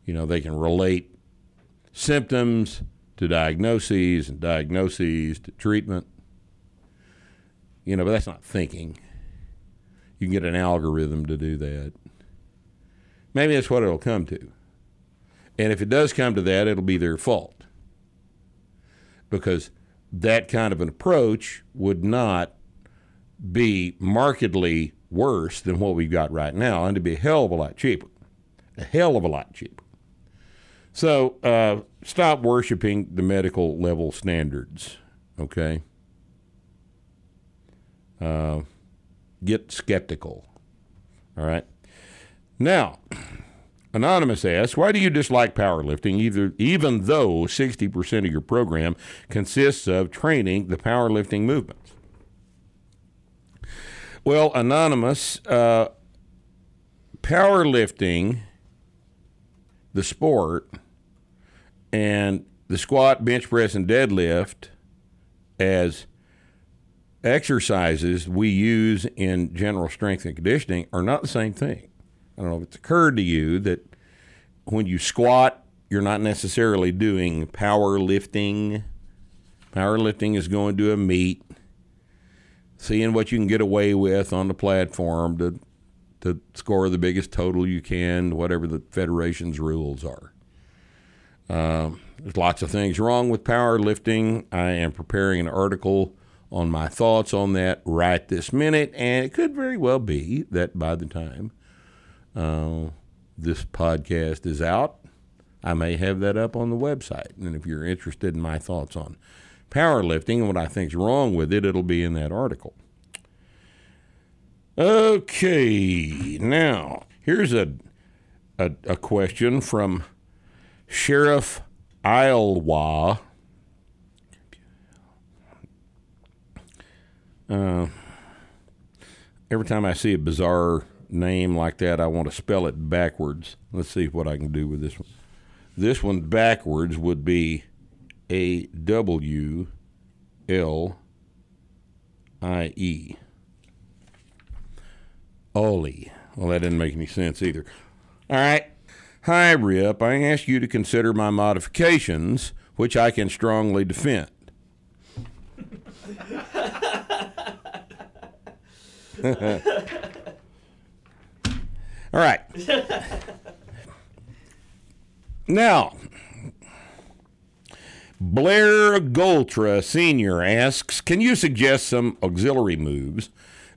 You know, they can relate symptoms to diagnoses and diagnoses to treatment. You know, but that's not thinking. You can get an algorithm to do that. Maybe that's what it'll come to. And if it does come to that, it'll be their fault. Because that kind of an approach would not be markedly worse than what we've got right now, and to be a hell of a lot cheaper. A hell of a lot cheaper. So uh, stop worshiping the medical level standards, okay? Uh, get skeptical, all right? Now, Anonymous asks, why do you dislike powerlifting, either, even though 60% of your program consists of training the powerlifting movements? Well, Anonymous, uh, powerlifting, the sport, and the squat, bench press, and deadlift as exercises we use in general strength and conditioning are not the same thing. I don't know if it's occurred to you that when you squat, you're not necessarily doing power lifting. Is going to a meet, seeing what you can get away with on the platform to to score the biggest total you can, whatever the federation's rules are. Um, there's lots of things wrong with powerlifting. I am preparing an article on my thoughts on that right this minute, and it could very well be that by the time uh, this podcast is out, I may have that up on the website. And if you're interested in my thoughts on powerlifting and what I think is wrong with it, it'll be in that article. Okay, now here's a a, a question from Sheriff Iowa. Uh, every time I see a bizarre name like that, I want to spell it backwards. Let's see what I can do with this one. This one backwards would be A W L I E. Ollie. Well, that didn't make any sense either. All right. Hi, Rip. I ask you to consider my modifications, which I can strongly defend. All right. now, Blair Goltra Sr. asks Can you suggest some auxiliary moves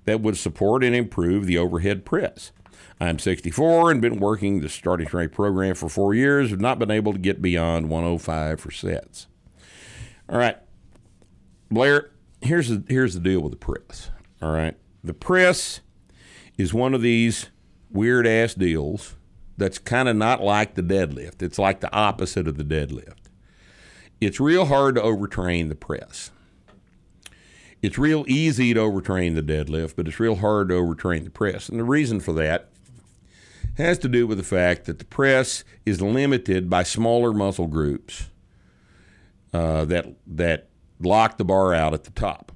that would support and improve the overhead press? I'm 64 and been working the starting strength program for four years. Have not been able to get beyond 105 for sets. All right, Blair. Here's the here's the deal with the press. All right, the press is one of these weird ass deals that's kind of not like the deadlift. It's like the opposite of the deadlift. It's real hard to overtrain the press. It's real easy to overtrain the deadlift, but it's real hard to overtrain the press. And the reason for that has to do with the fact that the press is limited by smaller muscle groups uh, that that lock the bar out at the top.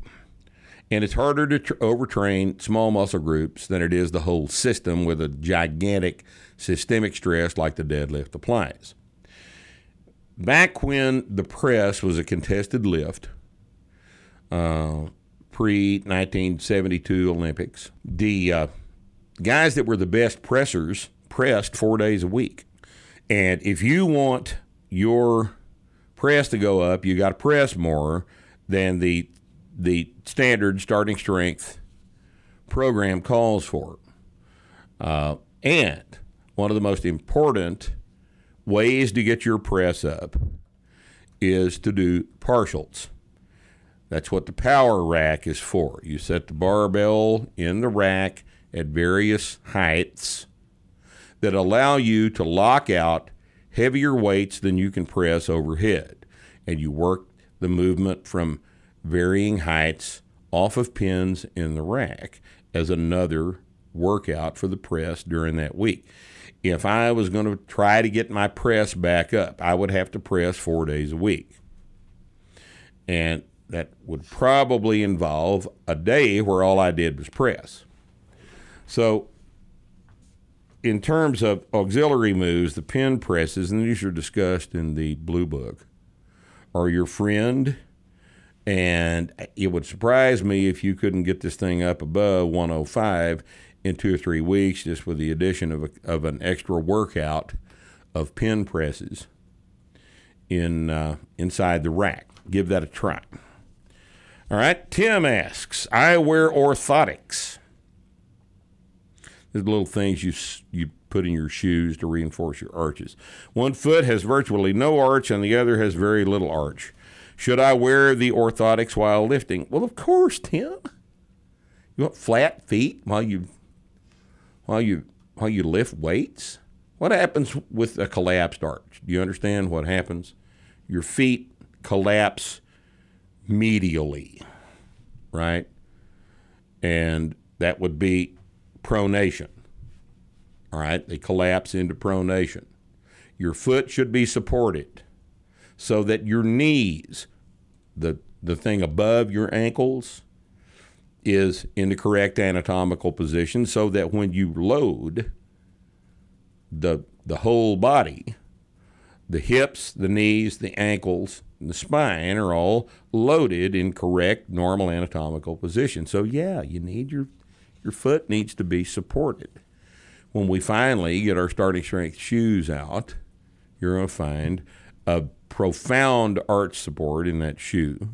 And it's harder to tr- overtrain small muscle groups than it is the whole system with a gigantic systemic stress like the deadlift applies. Back when the press was a contested lift, uh, pre 1972 Olympics, the uh, guys that were the best pressers pressed four days a week. And if you want your press to go up, you got to press more than the the standard starting strength program calls for. Uh, and one of the most important ways to get your press up is to do partials. That's what the power rack is for. You set the barbell in the rack at various heights that allow you to lock out heavier weights than you can press overhead. And you work the movement from varying heights off of pins in the rack as another workout for the press during that week. If I was going to try to get my press back up, I would have to press four days a week. And that would probably involve a day where all I did was press. So, in terms of auxiliary moves, the pin presses, and these are discussed in the Blue Book, are your friend. And it would surprise me if you couldn't get this thing up above 105 in two or three weeks just with the addition of, a, of an extra workout of pin presses in uh, inside the rack. Give that a try. All right. Tim asks, I wear orthotics. There's little things you you put in your shoes to reinforce your arches. One foot has virtually no arch, and the other has very little arch. Should I wear the orthotics while lifting? Well, of course, Tim. You want flat feet while you while you while you lift weights? What happens with a collapsed arch? Do you understand what happens? Your feet collapse medially, right? And that would be pronation. All right, they collapse into pronation. Your foot should be supported so that your knees, the the thing above your ankles, is in the correct anatomical position so that when you load the the whole body, the hips, the knees, the ankles, and the spine are all loaded in correct normal anatomical position. So yeah, you need your your foot needs to be supported. When we finally get our starting strength shoes out, you're going to find a profound arch support in that shoe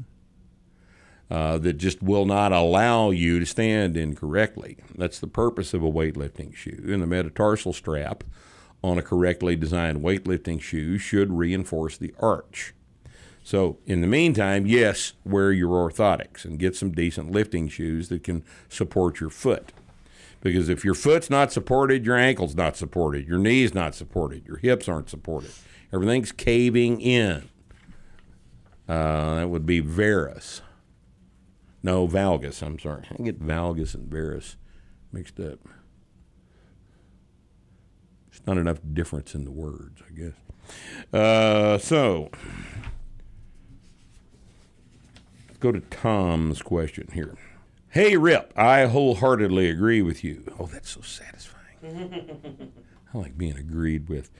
uh, that just will not allow you to stand incorrectly. That's the purpose of a weightlifting shoe. And the metatarsal strap on a correctly designed weightlifting shoe should reinforce the arch. So, in the meantime, yes, wear your orthotics and get some decent lifting shoes that can support your foot. Because if your foot's not supported, your ankle's not supported, your knee's not supported, your hips aren't supported. Everything's caving in. Uh, that would be varus. No, valgus. I'm sorry. I get valgus and varus mixed up. It's not enough difference in the words, I guess. Uh, so, let's go to Tom's question here. Hey, Rip, I wholeheartedly agree with you. Oh, that's so satisfying. I like being agreed with.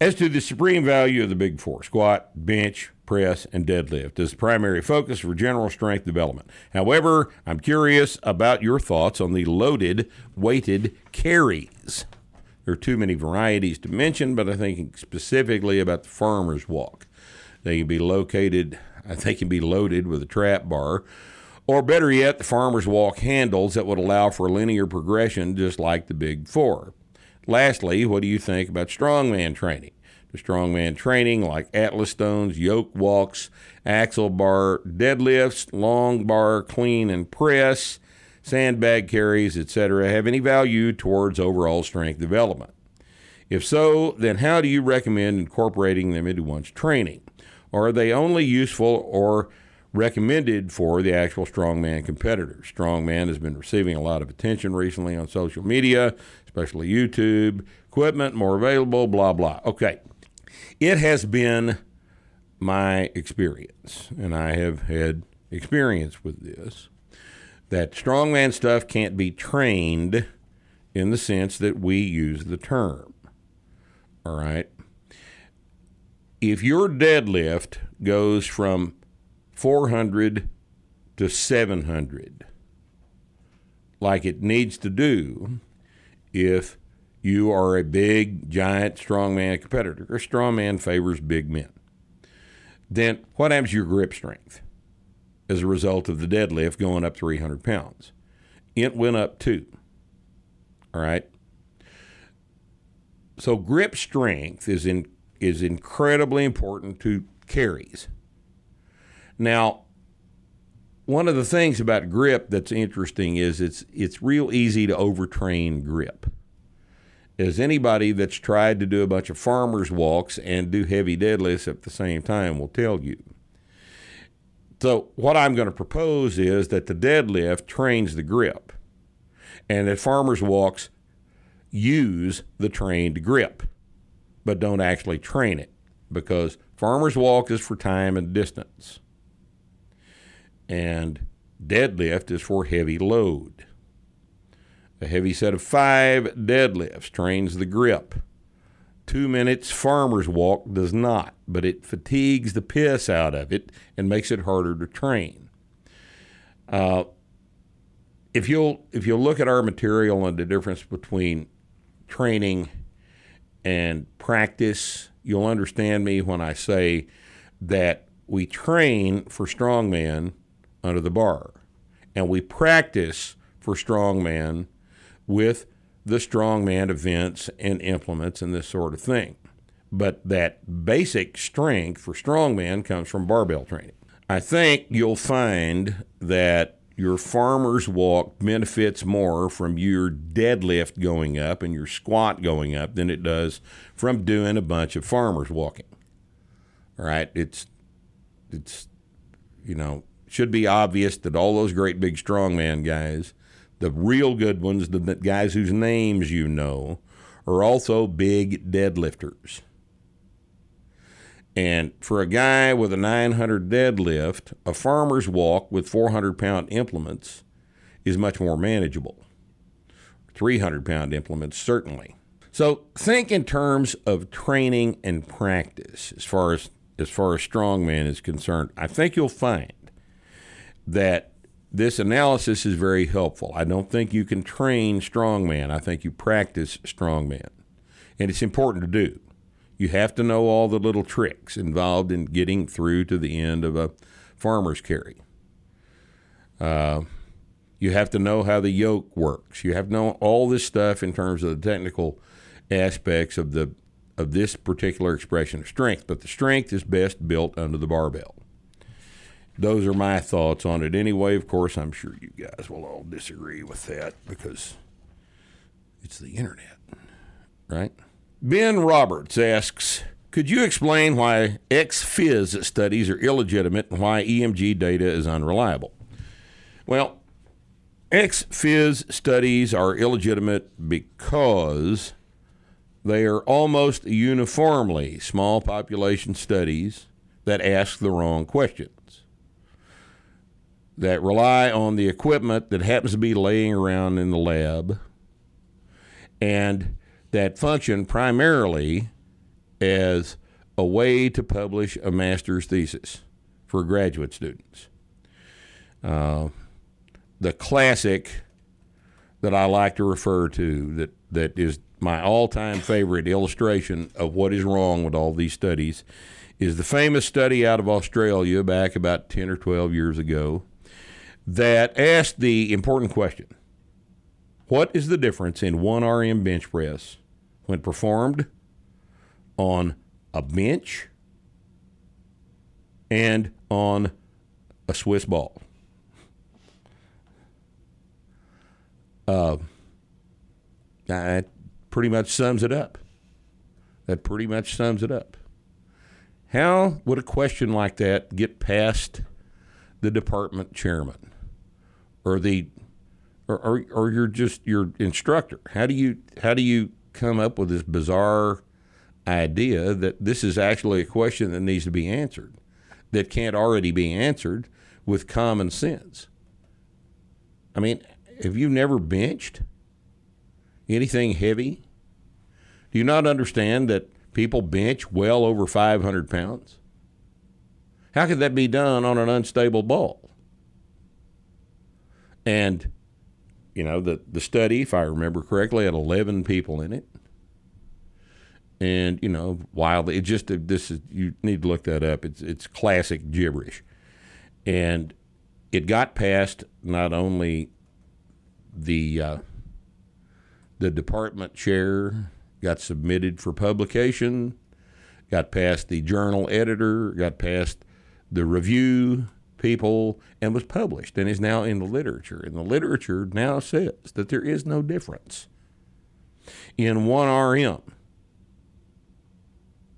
As to the supreme value of the Big Four squat, bench, press, and deadlift as the primary focus for general strength development. However, I'm curious about your thoughts on the loaded, weighted carries. There are too many varieties to mention, but I think specifically about the farmer's walk. They can be located, think, can be loaded with a trap bar, or better yet, the farmer's walk handles that would allow for linear progression, just like the Big Four. Lastly, what do you think about strongman training? The strongman training like Atlas stones, yoke walks, axle bar deadlifts, long bar clean and press, sandbag carries, etc., have any value towards overall strength development? If so, then how do you recommend incorporating them into one's training? Are they only useful or recommended for the actual strongman competitors? Strongman has been receiving a lot of attention recently on social media, especially YouTube. Equipment more available, blah, blah. Okay. It has been my experience, and I have had experience with this, that strongman stuff can't be trained in the sense that we use the term. All right. If your deadlift goes from 400 to 700, like it needs to do, if you are a big, giant, strongman competitor, or strongman favors big men, then what happens to your grip strength as a result of the deadlift going up 300 pounds? it went up too. All right. So grip strength is in is incredibly important to carries. Now, one of the things about grip that's interesting is it's it's real easy to overtrain grip. As anybody that's tried to do a bunch of farmers walks and do heavy deadlifts at the same time will tell you. So what I'm going to propose is that the deadlift trains the grip, and that farmers walks use the trained grip, but don't actually train it because farmers walk is for time and distance and deadlift is for heavy load. A heavy set of five deadlifts trains the grip. Two minutes farmer's walk does not, but it fatigues the piss out of it and makes it harder to train. Uh, if you'll if you'll look at our material and the difference between training and practice, you'll understand me when I say that we train for strongman under the bar. And we practice for strongman with the strongman events and implements and this sort of thing. But that basic strength for strongman comes from barbell training. I think you'll find that your farmer's walk benefits more from your deadlift going up and your squat going up than it does from doing a bunch of farmer's walking. All right, it's it's you know should be obvious that all those great big strongman guys, the real good ones, the guys whose names you know, are also big deadlifters. And for a guy with a 900 deadlift, a farmer's walk with 400 pound implements is much more manageable. 300 pound implements, certainly. So think in terms of training and practice as far as as far as strongman is concerned. I think you'll find that this analysis is very helpful. I don't think you can train strongman. I think you practice strongman. And it's important to do. You have to know all the little tricks involved in getting through to the end of a farmer's carry. Uh, you have to know how the yoke works. You have to know all this stuff in terms of the technical aspects of the of this particular expression of strength. But the strength is best built under the barbell those are my thoughts on it. Anyway, of course, I'm sure you guys will all disagree with that because it's the internet, right? Ben Roberts asks, could you explain why ex-phys studies are illegitimate and why EMG data is unreliable? Well, ex-phys studies are illegitimate because they are almost uniformly small population studies that ask the wrong question that rely on the equipment that happens to be laying around in the lab and that function primarily as a way to publish a master's thesis for graduate students. Uh, the classic that I like to refer to that, that is my all time favorite illustration of what is wrong with all these studies is the famous study out of Australia back about 10 or 12 years ago that asked the important question What is the difference in 1 RM bench press when performed on a bench and on a Swiss ball? Uh, that pretty much sums it up. That pretty much sums it up. How would a question like that get past the department chairman? Or the or, or, or you're just your instructor. How do you how do you come up with this bizarre idea that this is actually a question that needs to be answered that can't already be answered with common sense? I mean, have you never benched anything heavy? Do you not understand that people bench well over 500 pounds? How could that be done on an unstable ball? And, you know, the, the study, if I remember correctly, had 11 people in it. And, you know, wildly, it just, this is, you need to look that up. It's, it's classic gibberish. And it got past not only the uh, the department chair got submitted for publication, got past the journal editor, got past the review people, and was published, and is now in the literature. And the literature now says that there is no difference in one RM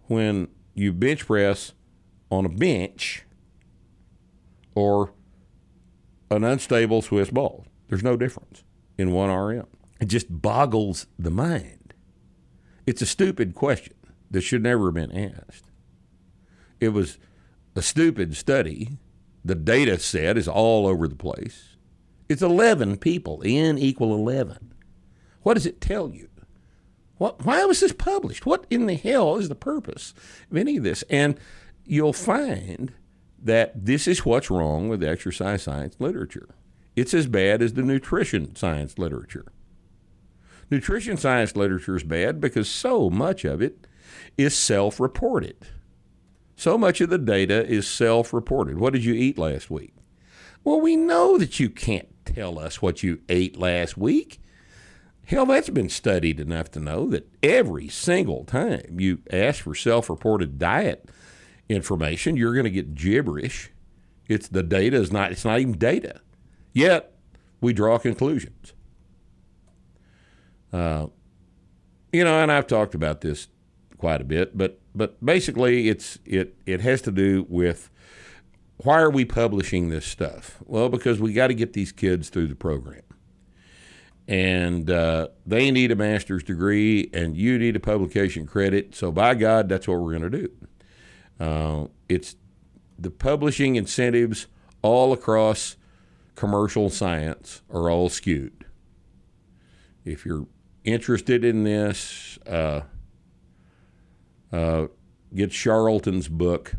when you bench press on a bench or an unstable Swiss ball. There's no difference in one RM. It just boggles the mind. It's a stupid question that should never have been asked. It was a stupid study. The data set is all over the place. It's 11 people, N equal 11. What does it tell you? What, why was this published? What in the hell is the purpose of any of this? And you'll find that this is what's wrong with exercise science literature. It's as bad as the nutrition science literature. Nutrition science literature is bad because so much of it is self reported. So much of the data is self reported. What did you eat last week? Well, we know that you can't tell us what you ate last week. Hell, that's been studied enough to know that every single time you ask for self reported diet information, you're going to get gibberish. It's the data is not it's not even data. Yet we draw conclusions. Uh, you know, and I've talked about this quite a bit, but but basically it's it it has to do with why are we publishing this stuff? Well, because we got to get these kids through the program. And uh, they need a master's degree, and you need a publication credit. So, by God, that's what we're going to do. Uh, it's the publishing incentives all across commercial science are all skewed. If you're interested in this, uh, uh, get Charlton's book.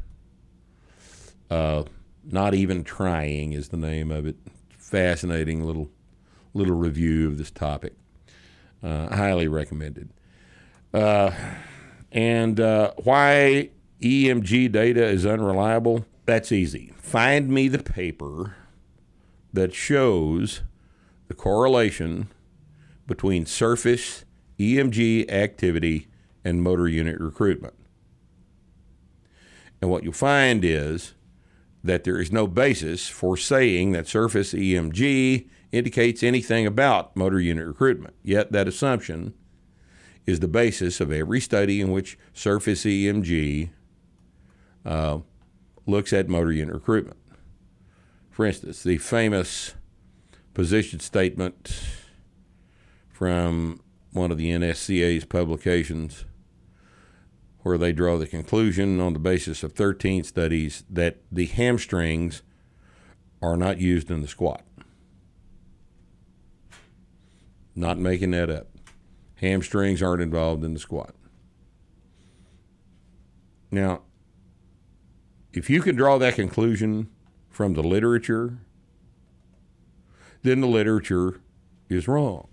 Uh, Not even trying is the name of it. Fascinating little little review of this topic. Uh, highly recommended. Uh, and uh, why EMG data is unreliable? That's easy. Find me the paper that shows the correlation between surface EMG activity and motor unit recruitment. And what you'll find is that there is no basis for saying that surface EMG indicates anything about motor unit recruitment. Yet that assumption is the basis of every study in which surface EMG uh, looks at motor unit recruitment. For instance, the famous position statement from one of the NSCA's publications, where they draw the conclusion on the basis of 13 studies that the hamstrings are not used in the squat. Not making that up. Hamstrings aren't involved in the squat. Now, if you can draw that conclusion from the literature, then the literature is wrong.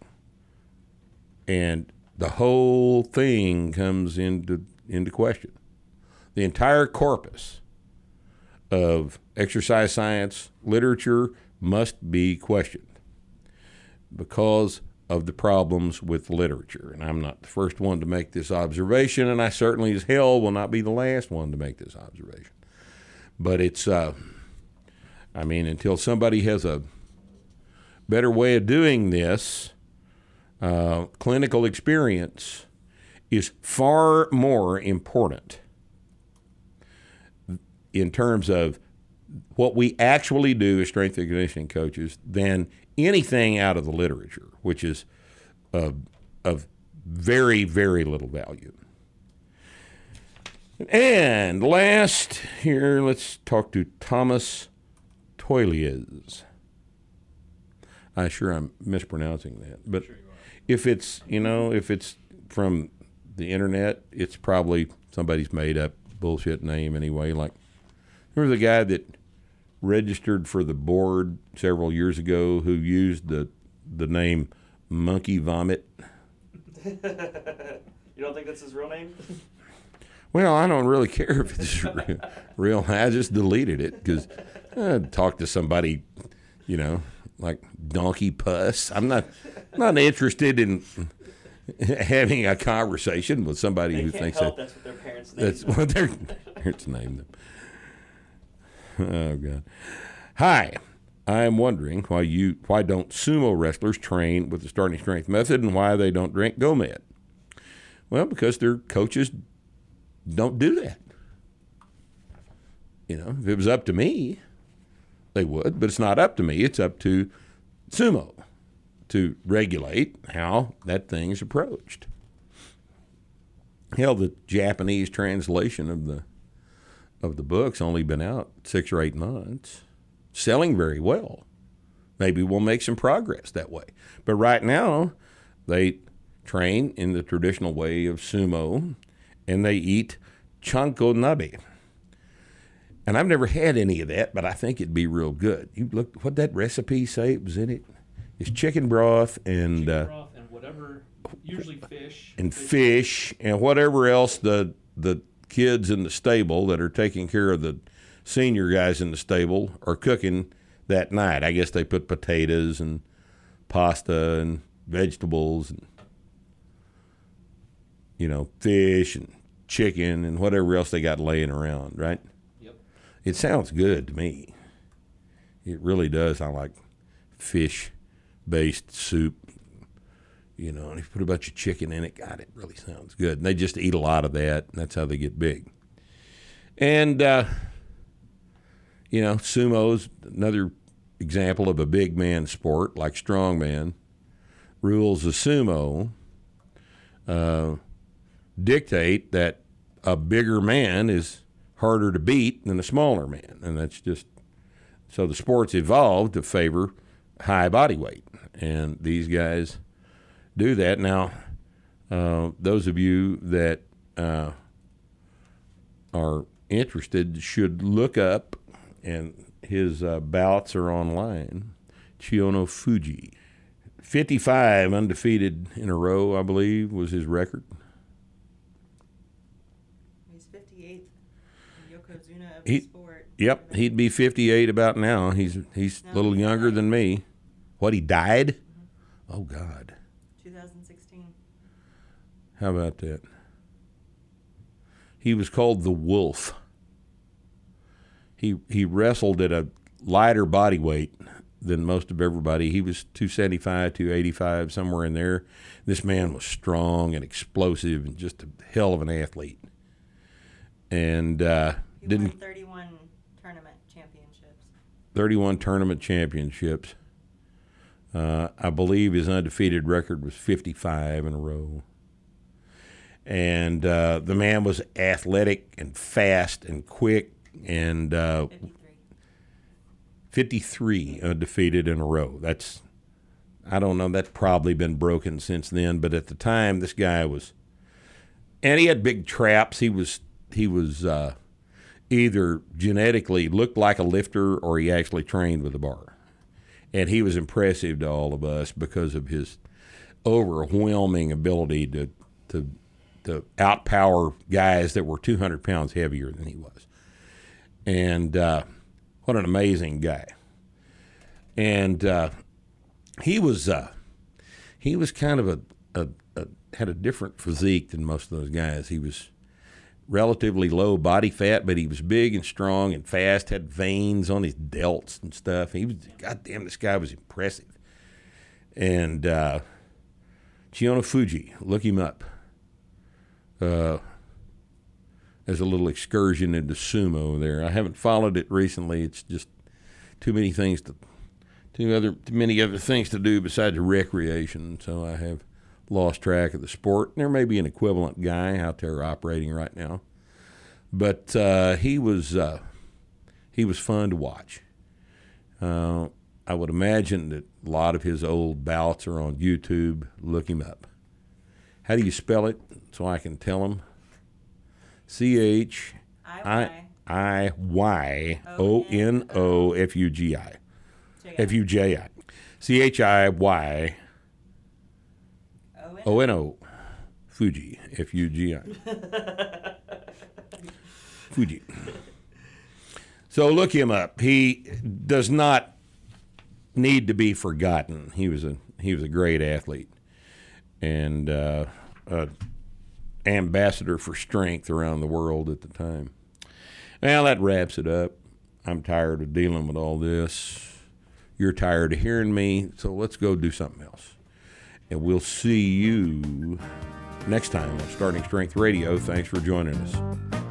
And the whole thing comes into, into question. The entire corpus of exercise science literature must be questioned because of the problems with literature. And I'm not the first one to make this observation, and I certainly as hell will not be the last one to make this observation. But it's, uh, I mean, until somebody has a better way of doing this, uh, clinical experience is far more important in terms of what we actually do as strength and conditioning coaches than anything out of the literature, which is of, of very, very little value. And last here, let's talk to Thomas Toilies. I'm sure I'm mispronouncing that, but if it's you know if it's from the internet, it's probably somebody's made up bullshit name anyway. Like remember the guy that registered for the board several years ago who used the the name Monkey Vomit. you don't think that's his real name? Well, I don't really care if it's real. real. I just deleted it because I talked to somebody, you know, like donkey puss. I'm not not interested in having a conversation with somebody They who thinks that That's what their parents named that's them. what their parents named them. Oh God. Hi. I am wondering why you why don't sumo wrestlers train with the starting strength method and why they don't drink GOMAD. Well, because their coaches don't do that. You know, if it was up to me, they would, but it's not up to me. It's up to sumo to regulate how that thing's approached. Hell, the Japanese translation of the of the book's only been out six or eight months, selling very well. Maybe we'll make some progress that way. But right now, they train in the traditional way of sumo, and they eat chanko nabe. And I've never had any of that, but I think it'd be real good. You look what that recipe say was in it. It's chicken broth and Chicken uh, broth and whatever, usually fish. and fish and whatever else the the kids in the stable that are taking care of the senior guys in the stable are cooking that night. I guess they put potatoes and pasta and vegetables and you know fish and chicken and whatever else they got laying around, right? Yep. It sounds good to me. It really does I like fish based soup. You know, and if you put a bunch of chicken in it, God, it really sounds good. And they just eat a lot of that, and that's how they get big. And, uh, you know, sumo's another example of a big man sport like strongman. Rules of sumo uh, dictate that a bigger man is harder to beat than a smaller man, and that's just so the sports evolved to favor high body weight, and these guys do that now. Uh, those of you that uh, are interested should look up, and his uh, bouts are online. Chiyonofuji, fifty-five undefeated in a row, I believe, was his record. He's 58th Yokozuna of He- the sport. Yep, he'd be 58 about now. He's he's a little younger than me. What he died? Oh God, 2016. how about that? He was called the Wolf. He he wrestled at a lighter body weight than most of everybody. He was 275, 285, somewhere in there. This man was strong and explosive and just a hell of an athlete. And uh, He didn't won 31 tournament championships. 31 tournament championships. Uh, I believe his undefeated record was 55 in a row. And uh, the man was athletic and fast and quick and uh, 53. 53 undefeated in a row. That's, I don't know, that's probably been broken since then. But at the time, this guy was, and he had big traps. He was, he was uh, either genetically looked like a lifter or he actually trained with a bar. And he was impressive to all of us because of his overwhelming ability to, to, to outpower guys that were 200 pounds heavier than he was. And, uh, what an amazing guy. And uh, he was uh, he was kind of a, a, a had a different physique than most of those guys. He was relatively low body fat, but he was big and strong and fast. Had veins on his delts and stuff. He was goddamn. This guy was impressive. And uh, Chiyonofuji, look him up. Uh, as a little excursion into sumo there. I haven't followed it recently. It's just too many things to too other too many other things to do besides recreation. So I have lost track of the sport. There may be an equivalent guy out there operating right now, but uh, he was uh, he was fun to watch. Uh, I would imagine that a lot of his old bouts are on YouTube. Look him up. How do you spell it so I can tell him? C H I I I Y O N O F U G I. F U J I. C H I Y O N O. Fuji. F U G I. Fuji. So look him up. He does not need to be forgotten. He was a he was a great athlete, and uh, a ambassador for strength around the world at the time. Now that wraps it up. I'm tired of dealing with all this. You're tired of hearing me, so let's go do something else. And we'll see you next time on Starting Strength Radio. Thanks for joining us.